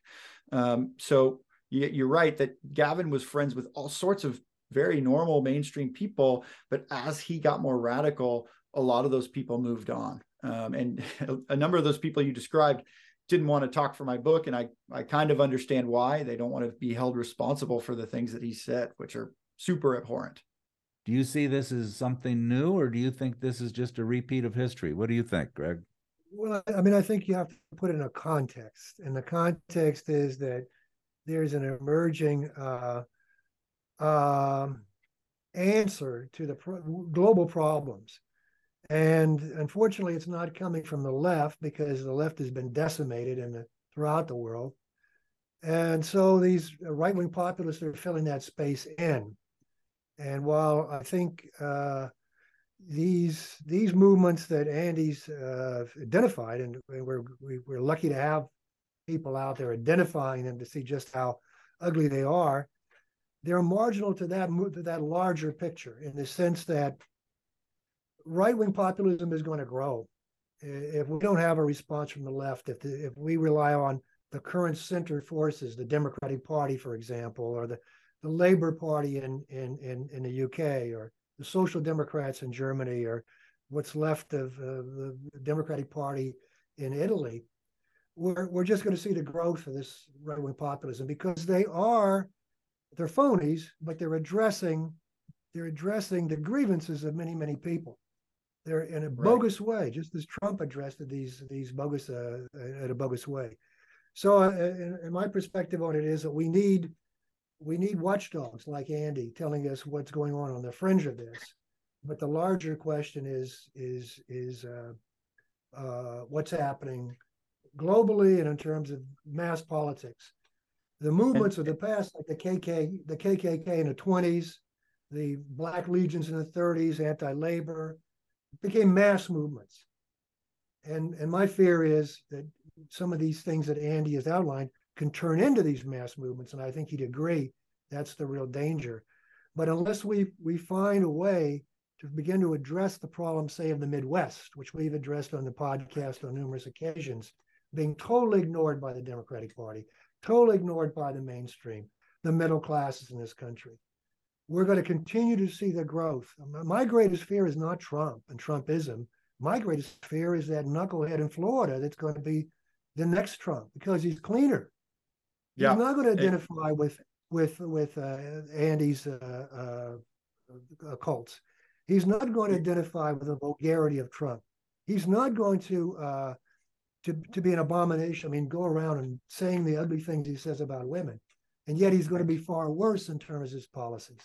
[SPEAKER 2] Um, so you're right that gavin was friends with all sorts of very normal mainstream people but as he got more radical a lot of those people moved on. Um, and a number of those people you described didn't want to talk for my book and i i kind of understand why. They don't want to be held responsible for the things that he said which are super abhorrent.
[SPEAKER 1] Do you see this as something new or do you think this is just a repeat of history? What do you think greg?
[SPEAKER 3] Well i mean i think you have to put it in a context and the context is that there's an emerging uh, uh, answer to the pro- global problems and unfortunately, it's not coming from the left because the left has been decimated in the, throughout the world. And so these right wing populists are filling that space in. And while I think uh, these these movements that Andy's uh, identified, and we're we're lucky to have people out there identifying them to see just how ugly they are, they're marginal to that to that larger picture in the sense that right wing populism is going to grow if we don't have a response from the left. If the, if we rely on the current center forces, the Democratic Party, for example, or the the Labour Party in in in, in the UK, or the Social Democrats in Germany, or what's left of uh, the Democratic Party in Italy, we're we're just going to see the growth of this right wing populism because they are they're phonies, but they're addressing they're addressing the grievances of many many people. They're in a bogus right. way, just as Trump addressed these these bogus uh, in a bogus way. So, uh, in, in, my perspective on it is that we need we need watchdogs like Andy telling us what's going on on the fringe of this. But the larger question is is is uh, uh, what's happening globally and in terms of mass politics. The movements of the past, like the KK, the KKK in the 20s, the Black Legions in the 30s, anti-labor, became mass movements. And, and my fear is that some of these things that Andy has outlined can turn into these mass movements. And I think he'd agree that's the real danger. But unless we, we find a way to begin to address the problem, say, of the Midwest, which we've addressed on the podcast on numerous occasions, being totally ignored by the Democratic Party, totally ignored by the mainstream, the middle classes in this country we're going to continue to see the growth. My greatest fear is not Trump and Trumpism. My greatest fear is that knucklehead in Florida that's going to be the next Trump because he's cleaner. Yeah. He's not going to identify with with with uh, Andy's uh, uh, cults. He's not going to identify with the vulgarity of Trump. He's not going to uh, to to be an abomination. I mean, go around and saying the ugly things he says about women, and yet he's going to be far worse in terms of his policies.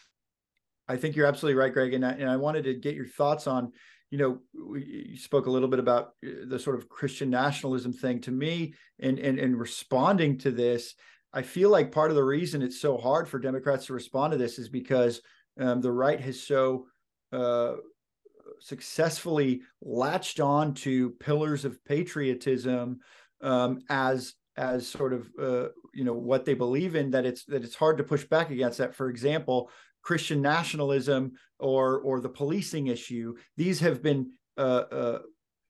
[SPEAKER 2] I think you're absolutely right, Greg. And I, and I wanted to get your thoughts on, you know, we, you spoke a little bit about uh, the sort of Christian nationalism thing. To me, and and and responding to this, I feel like part of the reason it's so hard for Democrats to respond to this is because um, the right has so uh, successfully latched on to pillars of patriotism um, as as sort of uh, you know what they believe in that it's that it's hard to push back against that for example Christian nationalism or or the policing issue. These have been uh, uh,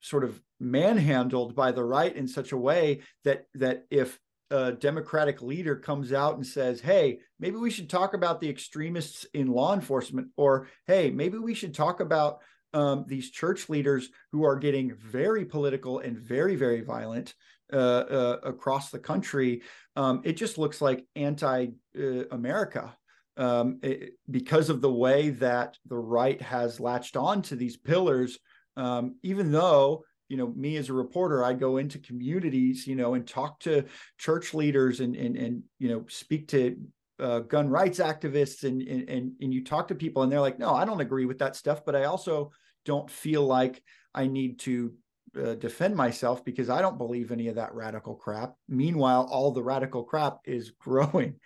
[SPEAKER 2] sort of manhandled by the right in such a way that that if a Democratic leader comes out and says, "Hey, maybe we should talk about the extremists in law enforcement," or "Hey, maybe we should talk about um, these church leaders who are getting very political and very very violent," uh, uh, across the country, um, it just looks like anti-America um, it, because of the way that the right has latched on to these pillars. Um, even though you know me as a reporter, I go into communities, you know, and talk to church leaders and and and you know speak to uh, gun rights activists and, and and and you talk to people and they're like, no, I don't agree with that stuff, but I also don't feel like I need to uh, defend myself because I don't believe any of that radical crap. Meanwhile, all the radical crap is growing.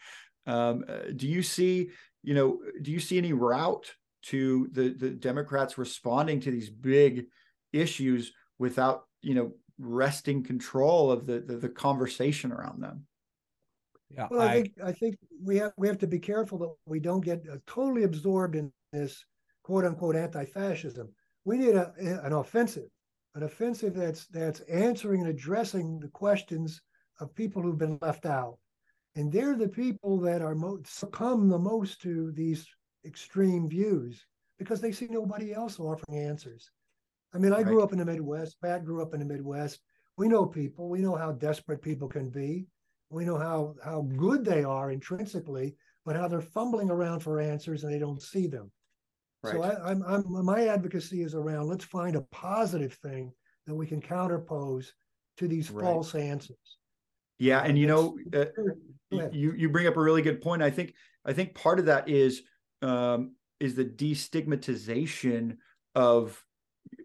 [SPEAKER 2] Um, uh, do you see, you know, do you see any route to the the Democrats responding to these big issues without, you know, wresting control of the the, the conversation around them?
[SPEAKER 3] Yeah, well, I, I, think I think we have we have to be careful that we don't get uh, totally absorbed in this quote unquote anti-fascism. We need a, an offensive, an offensive that's that's answering and addressing the questions of people who've been left out, and they're the people that are most succumb the most to these extreme views because they see nobody else offering answers. I mean, I right. grew up in the Midwest. Pat grew up in the Midwest. We know people. We know how desperate people can be we know how how good they are intrinsically, but how they're fumbling around for answers and they don't see them. Right. So I, I'm, I'm my advocacy is around let's find a positive thing that we can counterpose to these right. false answers.
[SPEAKER 2] Yeah, and you know, uh, you you bring up a really good point. I think I think part of that is um, is the destigmatization of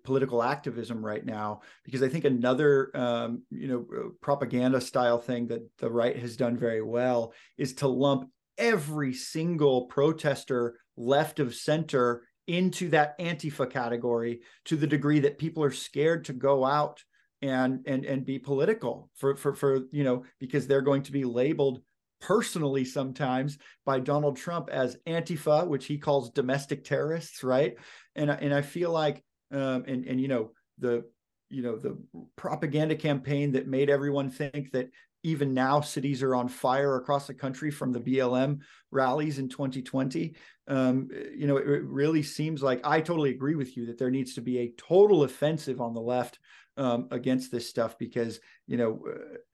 [SPEAKER 2] political activism right now because I think another um, you know uh, propaganda style thing that the right has done very well is to lump every single protester left of center into that antifa category to the degree that people are scared to go out and and and be political for for for you know because they're going to be labeled personally sometimes by Donald Trump as antifa which he calls domestic terrorists right and and I feel like um, and and you know the you know the propaganda campaign that made everyone think that even now cities are on fire across the country from the BLM rallies in 2020. Um, you know, it, it, really seems like I totally agree with you that there needs to be a total offensive on the left um, against this stuff because you know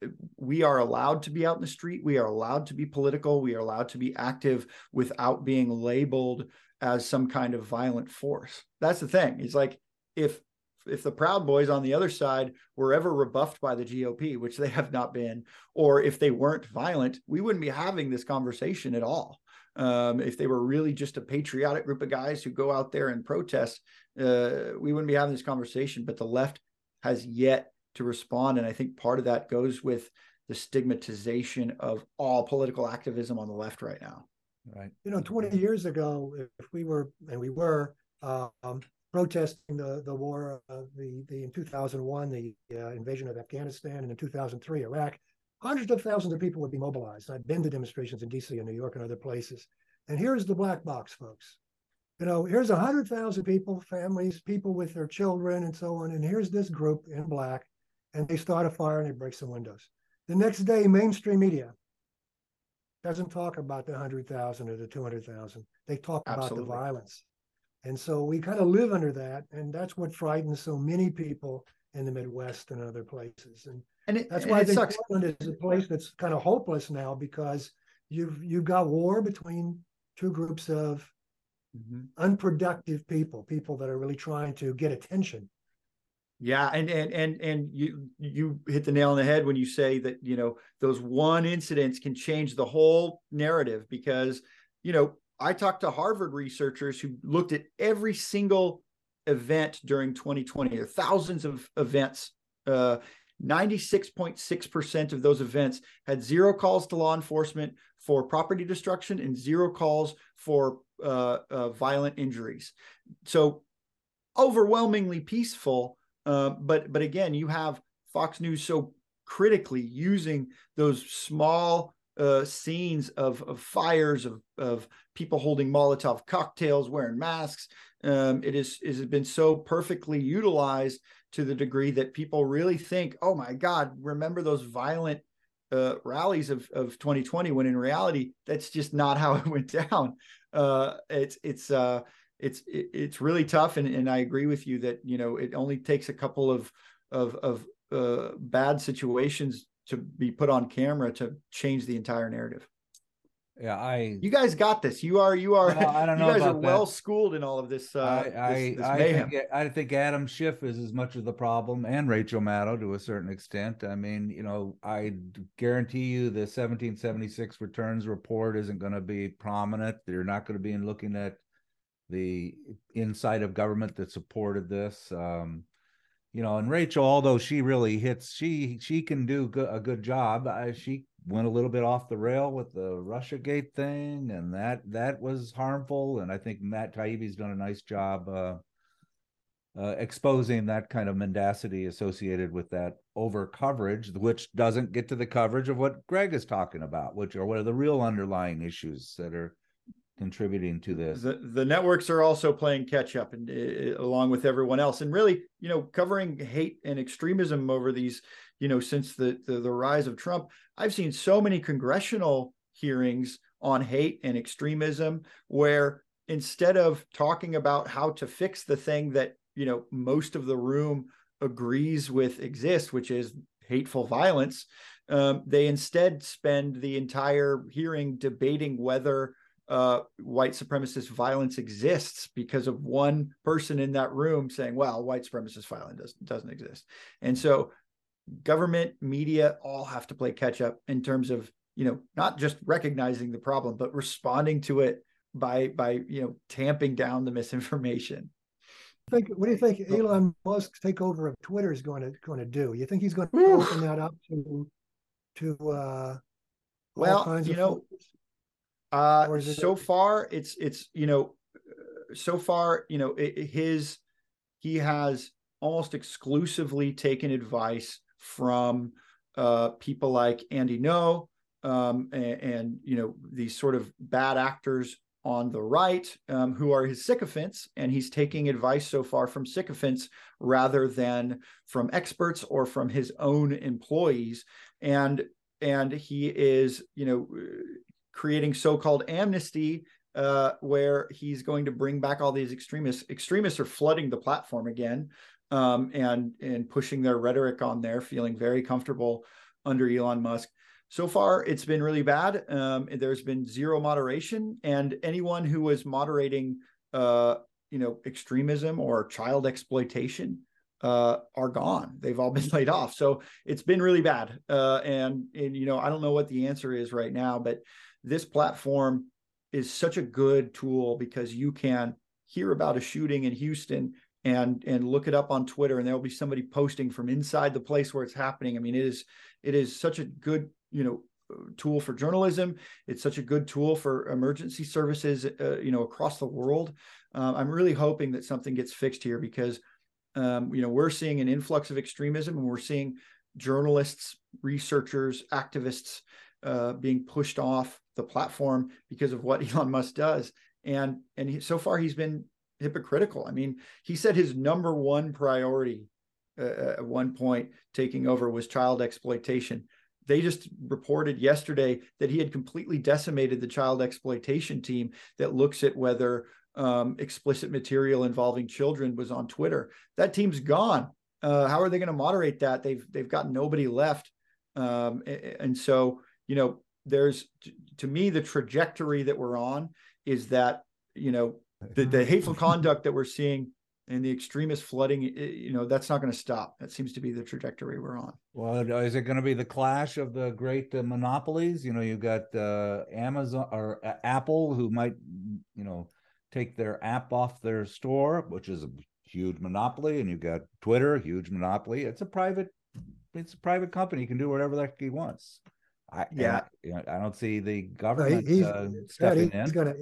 [SPEAKER 2] uh, we are allowed to be out in the street, we are allowed to be political, we are allowed to be active without being labeled as some kind of violent force. That's the thing. It's like if if the Proud Boys on the other side were ever rebuffed by the GOP, which they have not been, or if they weren't violent, we wouldn't be having this conversation at all. Um, if they were really just a patriotic group of guys who go out there and protest, uh, we wouldn't be having this conversation. But the left has yet to respond. And I think part of that goes with the stigmatization of all political activism on the left right now.
[SPEAKER 3] Right. You know, 20 years ago, if we were, and we were, um, protesting the the war, uh, the the in 2001 the uh, invasion of Afghanistan, and in 2003 Iraq. Hundreds of thousands of people would be mobilized. I've been to demonstrations in D.C. and New York and other places. And here's the black box, folks. You know, here's a hundred thousand people, families, people with their children, and so on. And here's this group in black, and they start a fire and they break some windows. The next day, mainstream media doesn't talk about the hundred thousand or the two hundred thousand. They talk Absolutely. about the violence. And so we kind of live under that. And that's what frightens so many people in the Midwest and other places. And, and it, that's why and I think sucks. Portland is a place that's kind of hopeless now because you've you've got war between two groups of mm-hmm. unproductive people, people that are really trying to get attention.
[SPEAKER 2] Yeah, and and and and you you hit the nail on the head when you say that you know those one incidents can change the whole narrative because you know I talked to Harvard researchers who looked at every single event during 2020. There are thousands of events. Uh, 96.6% of those events had zero calls to law enforcement for property destruction and zero calls for uh, uh, violent injuries. So overwhelmingly peaceful. Uh, but but again, you have Fox News so critically using those small uh, scenes of, of fires of, of people holding Molotov cocktails, wearing masks. Um, it is it has been so perfectly utilized to the degree that people really think, oh my God, remember those violent uh, rallies of, of 2020 when in reality that's just not how it went down. Uh, it's it's uh, it's it's really tough, and, and I agree with you that you know it only takes a couple of of of uh, bad situations to be put on camera to change the entire narrative.
[SPEAKER 1] Yeah, I.
[SPEAKER 2] You guys got this. You are. You are.
[SPEAKER 1] I don't know
[SPEAKER 2] you guys are well schooled in all of this. Uh,
[SPEAKER 1] I, I,
[SPEAKER 2] this
[SPEAKER 1] I,
[SPEAKER 2] mayhem.
[SPEAKER 1] think, I think Adam Schiff is as much of the problem, and Rachel Maddow to a certain extent. I mean, you know, I guarantee you the 1776 returns report isn't going to be prominent. They're not going to be looking at the inside of government that supported this. Um, you know, and Rachel, although she really hits, she she can do go- a good job. I, she went a little bit off the rail with the Russia Gate thing, and that that was harmful. And I think Matt Taibbi's done a nice job uh, uh, exposing that kind of mendacity associated with that over coverage, which doesn't get to the coverage of what Greg is talking about, which are what are the real underlying issues that are contributing to this.
[SPEAKER 2] the the networks are also playing catch up and uh, along with everyone else and really you know covering hate and extremism over these you know since the, the the rise of trump i've seen so many congressional hearings on hate and extremism where instead of talking about how to fix the thing that you know most of the room agrees with exists which is hateful violence um, they instead spend the entire hearing debating whether uh, white supremacist violence exists because of one person in that room saying, "Well, white supremacist violence doesn't doesn't exist," and so government, media, all have to play catch up in terms of you know not just recognizing the problem but responding to it by by you know tamping down the misinformation.
[SPEAKER 3] Think, what do you think Elon Musk's takeover of Twitter is going to going to do? You think he's going to
[SPEAKER 2] Oof.
[SPEAKER 3] open that up to to uh,
[SPEAKER 2] Well, you know. Uh,
[SPEAKER 3] is it
[SPEAKER 2] so far, it's it's you know, so far you know i i- his he has almost exclusively taken advice from uh, people like Andy No um, and, and you know these sort of bad actors on the right um, who are his sycophants, and he's taking advice so far from sycophants rather than from experts or from his own employees, and and he is you know creating so-called amnesty uh, where he's going to bring back all these extremists. Extremists are flooding the platform again um, and and pushing their rhetoric on there, feeling very comfortable under Elon Musk. So far, it's been really bad. Um, there's been zero moderation, and anyone who was moderating, uh, you know, extremism or child exploitation uh, are gone. They've all been laid off. So it's been really bad. Uh, and and you know, I don't know what the answer is right now, but this platform is such a good tool because you can hear about a shooting in Houston and and look it up on Twitter and there'll be somebody posting from inside the place where it's happening. I mean it is it is such a good, you know, tool for journalism. It's such a good tool for emergency services uh, you know across the world. Um, I'm really hoping that something gets fixed here because um, you know we're seeing an influx of extremism and we're seeing journalists, researchers, activists uh, being pushed off the platform because of what Elon Musk does. And and he, so far he's been hypocritical. I mean, he said his number one priority uh, at one point taking over was child exploitation. They just reported yesterday that he had completely decimated the child exploitation team that looks at whether um, explicit material involving children was on Twitter. That team's gone. Uh, how are they going to moderate that? They've they've got nobody left, um, and so you know there's to me the trajectory that we're on is that you know the, the hateful conduct that we're seeing and the extremist flooding you know that's not going to stop. That seems to be the trajectory we're on.
[SPEAKER 1] Well is it going to be the clash of the great uh, monopolies? You know you've got uh, amazon or uh, apple who might you know take their app off their store which is a huge monopoly and you've got twitter huge monopoly. It's a private it's a private company. You can do whatever the heck he wants. I,
[SPEAKER 2] yeah.
[SPEAKER 1] I, I don't see the government
[SPEAKER 3] he's,
[SPEAKER 1] uh, stepping
[SPEAKER 3] he's
[SPEAKER 1] in.
[SPEAKER 3] gonna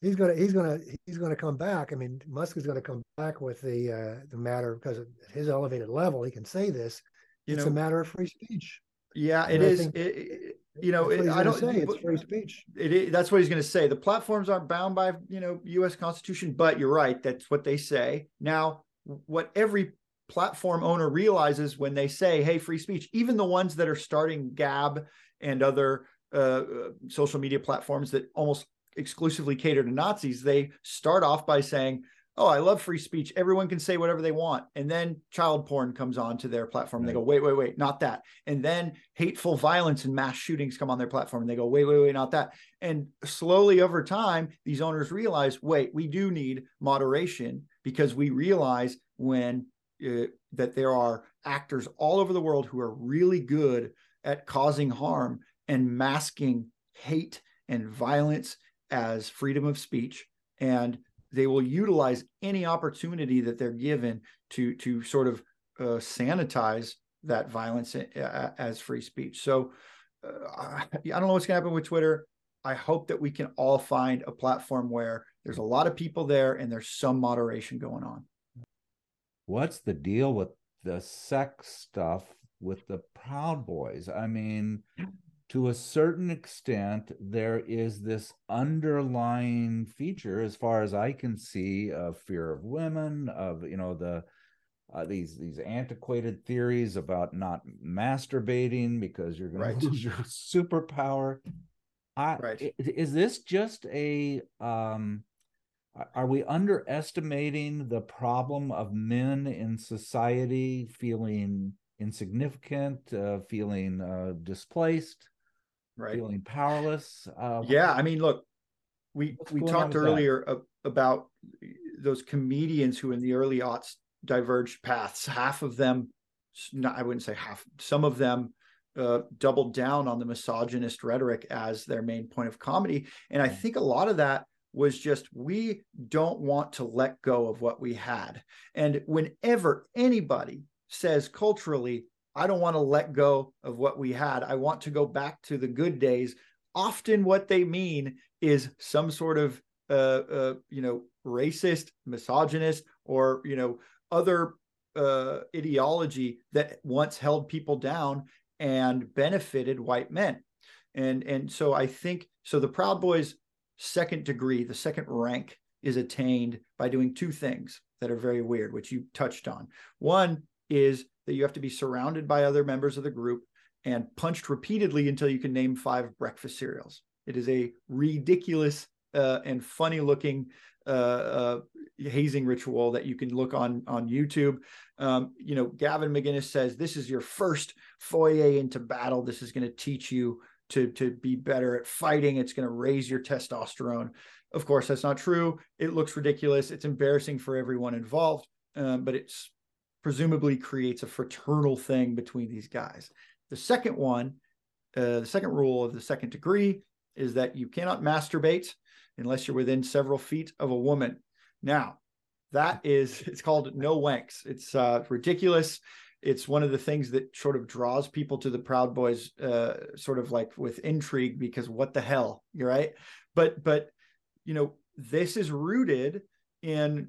[SPEAKER 3] he's gonna he's gonna he's gonna come back. I mean, Musk is gonna come back with the uh, the matter because at his elevated level, he can say this.
[SPEAKER 2] you
[SPEAKER 3] it's
[SPEAKER 2] know
[SPEAKER 3] a matter of free speech.
[SPEAKER 2] yeah it is
[SPEAKER 3] think
[SPEAKER 2] it, you know it, i don't
[SPEAKER 3] say. It's free speech.
[SPEAKER 2] it is, that's what he's going to say. The platforms aren't bound by you know U.S. Constitution, but you're right. That's what they say. Now, what every platform owner realizes when they say, "Hey, free speech," even the ones that are starting Gab and other uh, uh, social media platforms that almost exclusively cater to Nazis, they start off by saying, oh, I love free speech. Everyone can say whatever they want. And then child porn comes onto their platform. Right. They go, wait, wait, wait, not that. And then hateful violence and mass shootings come on their platform. And they go, wait, wait, wait, not that. And slowly over time, these owners realize, wait, we do need moderation because we realize when uh, that there are actors all over the world who are really good at causing harm and masking hate and violence as freedom of speech and they will utilize any opportunity that they're given to to sort of uh, sanitize that violence as free speech. So uh, I don't know what's going to happen with Twitter. I hope that we can all find a platform where there's a lot of people there and there's some moderation going on.
[SPEAKER 1] What's the deal with the sex stuff with the Proud Boys? I mean, to a certain extent, there is this underlying feature, as far as I can see, of fear of women, of you know the uh, these these antiquated theories about not masturbating because you're going right. to lose your superpower. I, right. Is this just a? Um, are we underestimating the problem of men in society feeling insignificant, uh, feeling uh, displaced?
[SPEAKER 2] Right.
[SPEAKER 1] feeling powerless
[SPEAKER 2] uh, yeah i mean look we we talked earlier that? about those comedians who in the early aughts diverged paths. Half of them not, i wouldn't say half some of them uh, doubled down on the misogynist rhetoric as their main point of comedy. And i think a lot of that was just we don't want to let go of what we had. And whenever anybody says culturally I don't want to let go of what we had. I want to go back to the good days. Often, what they mean is some sort of, uh, uh, you know, racist, misogynist, or you know, other uh, ideology that once held people down and benefited white men. And and so I think so. The Proud Boys' second degree, the second rank, is attained by doing two things that are very weird, which you touched on. One is that you have to be surrounded by other members of the group and punched repeatedly until you can name five breakfast cereals. It is a ridiculous uh, and funny looking uh, uh, hazing ritual that you can look on on YouTube. Um, you know, Gavin McInnes says this is your first foyer into battle. This is going to teach you to to be better at fighting. It's going to raise your testosterone. Of course, that's not true. It looks ridiculous. It's embarrassing for everyone involved, um, but it's presumably creates a fraternal thing between these guys. The second one, uh, the second rule of the second degree is that you cannot masturbate unless you're within several feet of a woman. Now, that is, it's called no wanks. It's uh, ridiculous. It's one of the things that sort of draws people to the Proud Boys, uh, sort of like with intrigue, because what the hell, you're right. But, but, you know, this is rooted in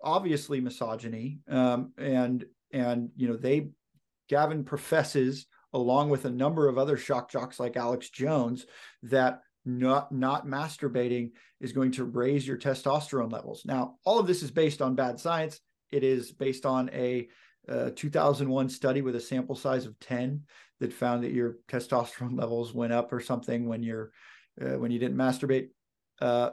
[SPEAKER 2] obviously misogyny um, and and you know they Gavin professes along with a number of other shock jocks like Alex Jones that not not masturbating is going to raise your testosterone levels. Now, all of this is based on bad science. It is based on a, a 2001 study with a sample size of 10 that found that your testosterone levels went up or something when you're uh, when you didn't masturbate. Uh,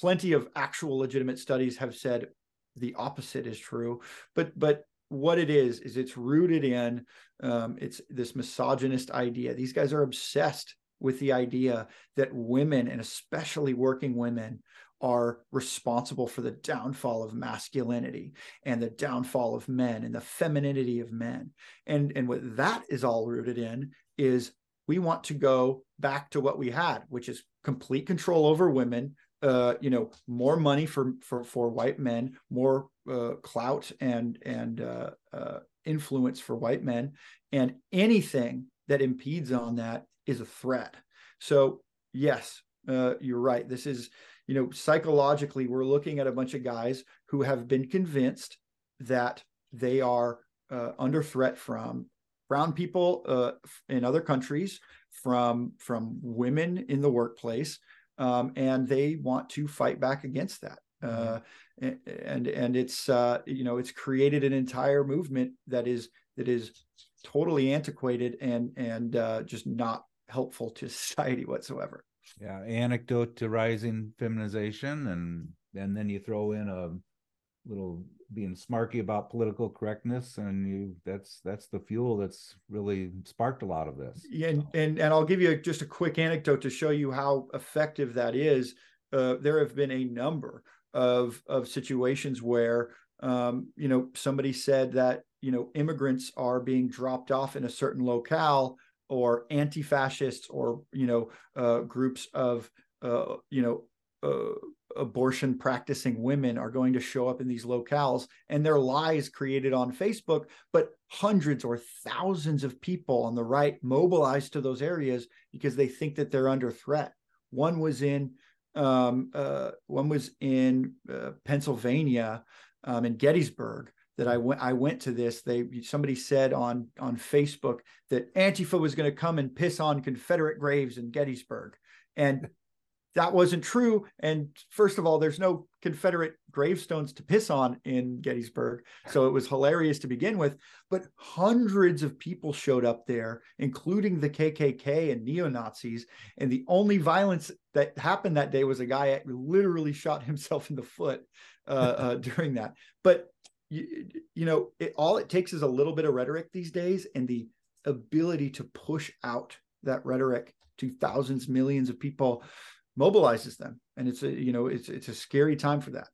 [SPEAKER 2] plenty of actual legitimate studies have said the opposite is true but but what it is is it's rooted in um, it's this misogynist idea. These guys are obsessed with the idea that women and especially working women are responsible for the downfall of masculinity and the downfall of men and the femininity of men. And and what that is all rooted in is we want to go back to what we had which is complete control over women uh, you know, more money for for for white men, more uh, clout and and uh, uh, influence for white men, and anything that impedes on that is a threat. So yes, uh, you're right. This is you know psychologically, we're looking at a bunch of guys who have been convinced that they are under threat from brown people in other countries, from from women in the workplace um, and they want to fight back against that. Mm-hmm. Uh, and and it's uh, you know it's created an entire movement that is that is totally antiquated and and uh, just not helpful to society whatsoever.
[SPEAKER 1] Yeah, anecdote to rising feminization, and and then you throw in a little being smarky about political correctness and you that's that's the fuel that's really sparked a lot of this
[SPEAKER 2] yeah and and, and i'll give you just a quick anecdote to show you how effective that is. Uh, there have been a number of of situations where um, you know somebody said that you know immigrants are being dropped off in a certain locale or anti-fascists or you know uh, groups of uh, you know uh, abortion practicing women are going to show up in these locales and their lies created on Facebook, but hundreds or thousands of people on the right mobilized to those areas because they think that they're under threat. One was in um, uh, one was in uh, Pennsylvania um, in Gettysburg that I went I went to this. They somebody said on on Facebook that Antifa was going to come and piss on Confederate graves in Gettysburg. And that wasn't true. And first of all, there's no Confederate gravestones to piss on in Gettysburg. So it was hilarious to begin with. But hundreds of people showed up there, including the KKK and neo Nazis. And the only violence that happened that day was a guy literally shot himself in the foot uh, uh, during that. But, you, you know, it, all it takes is a little bit of rhetoric these days and the ability to push out that rhetoric to thousands, millions of people mobilizes them, and it's a you know it's it's a scary time for that.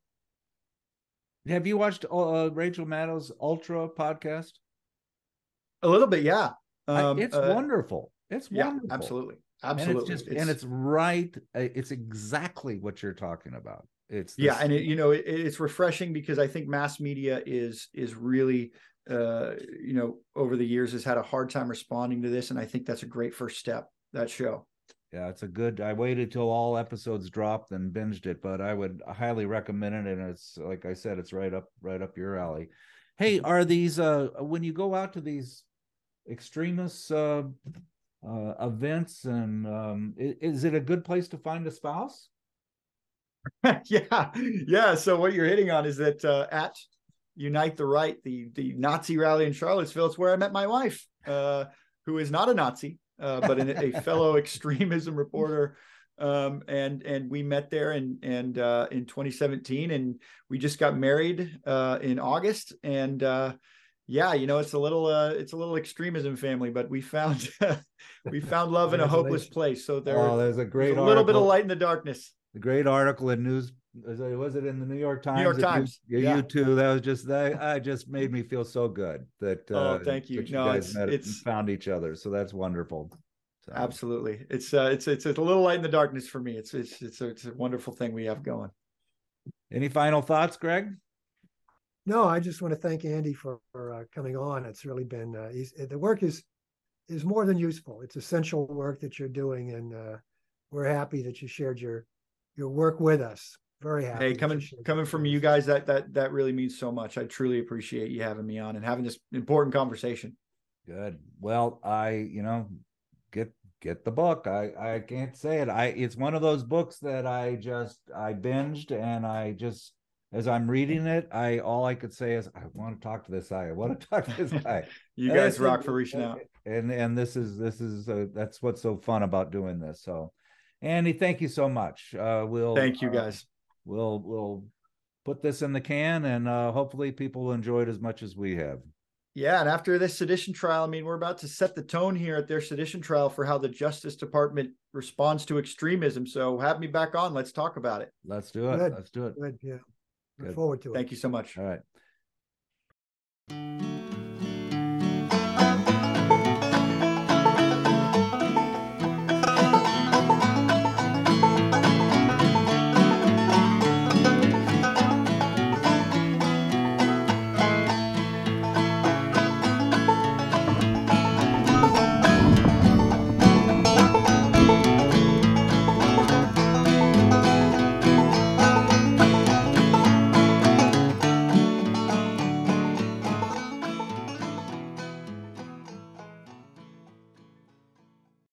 [SPEAKER 1] Have you watched uh, Rachel Maddow's Ultra podcast?
[SPEAKER 2] A little bit, yeah.
[SPEAKER 1] Um, it's uh, wonderful. It's
[SPEAKER 2] yeah,
[SPEAKER 1] wonderful.
[SPEAKER 2] absolutely, absolutely.
[SPEAKER 1] And it's, just, it's, and it's right. Uh, it's exactly what you're talking about. It's
[SPEAKER 2] this... yeah, and it, you know it, it's refreshing because I think mass media is is really uh, you know over the years has had a hard time responding to this, and I think that's a great first step. That show
[SPEAKER 1] yeah, it's a good. I waited till all episodes dropped and binged it, but I would highly recommend it. And it's like I said, it's right up right up your alley. Hey, are these uh when you go out to these extremist uh, uh events and um is it a good place to find a spouse?
[SPEAKER 2] yeah, yeah. So what you're hitting on is that uh, at Unite the Right, the the Nazi rally in Charlottesville, it's where I met my wife, uh, who is not a Nazi uh, but an, a fellow extremism reporter. Um, and and we met there in and uh, in 2017, and we just got married uh, in August. And uh, yeah, you know, it's a little uh, it's a little extremism family, but we found we found love in a hopeless place. So there,
[SPEAKER 1] oh, there's a great
[SPEAKER 2] there's a little bit of light in the darkness.
[SPEAKER 1] The great article in News was it in the New York Times?
[SPEAKER 2] New York Times.
[SPEAKER 1] You, yeah. you too. That was just that. I just made me feel so good that.
[SPEAKER 2] Oh, uh, thank you.
[SPEAKER 1] you no, guys it's, met it's found each other. So that's wonderful. So.
[SPEAKER 2] Absolutely, it's uh, it's it's a little light in the darkness for me. It's it's it's a, it's a wonderful thing we have going.
[SPEAKER 1] Any final thoughts, Greg?
[SPEAKER 3] No, I just want to thank Andy for, for uh, coming on. It's really been uh, the work is is more than useful. It's essential work that you're doing, and uh, we're happy that you shared your your work with us. Very happy.
[SPEAKER 2] Hey, coming coming from you guys, that that that really means so much. I truly appreciate you having me on and having this important conversation.
[SPEAKER 1] Good. Well, I you know get get the book. I I can't say it. I it's one of those books that I just I binged and I just as I'm reading it, I all I could say is I want to talk to this guy. I want to talk to this guy.
[SPEAKER 2] you guys rock for reaching out.
[SPEAKER 1] And and this is this is uh, that's what's so fun about doing this. So, Andy, thank you so much. Uh, we'll
[SPEAKER 2] thank you
[SPEAKER 1] uh,
[SPEAKER 2] guys.
[SPEAKER 1] we'll we'll put this in the can, and uh, hopefully people will enjoy it as much as we have.
[SPEAKER 2] Yeah, and after this sedition trial, I mean, we're about to set the tone here at their sedition trial for how the Justice Department responds to extremism. So have me back on. Let's talk about it.
[SPEAKER 1] Let's do it. Good. Let's do it.
[SPEAKER 3] Good. Yeah. Look forward to
[SPEAKER 2] it. Thank you so much.
[SPEAKER 1] All right.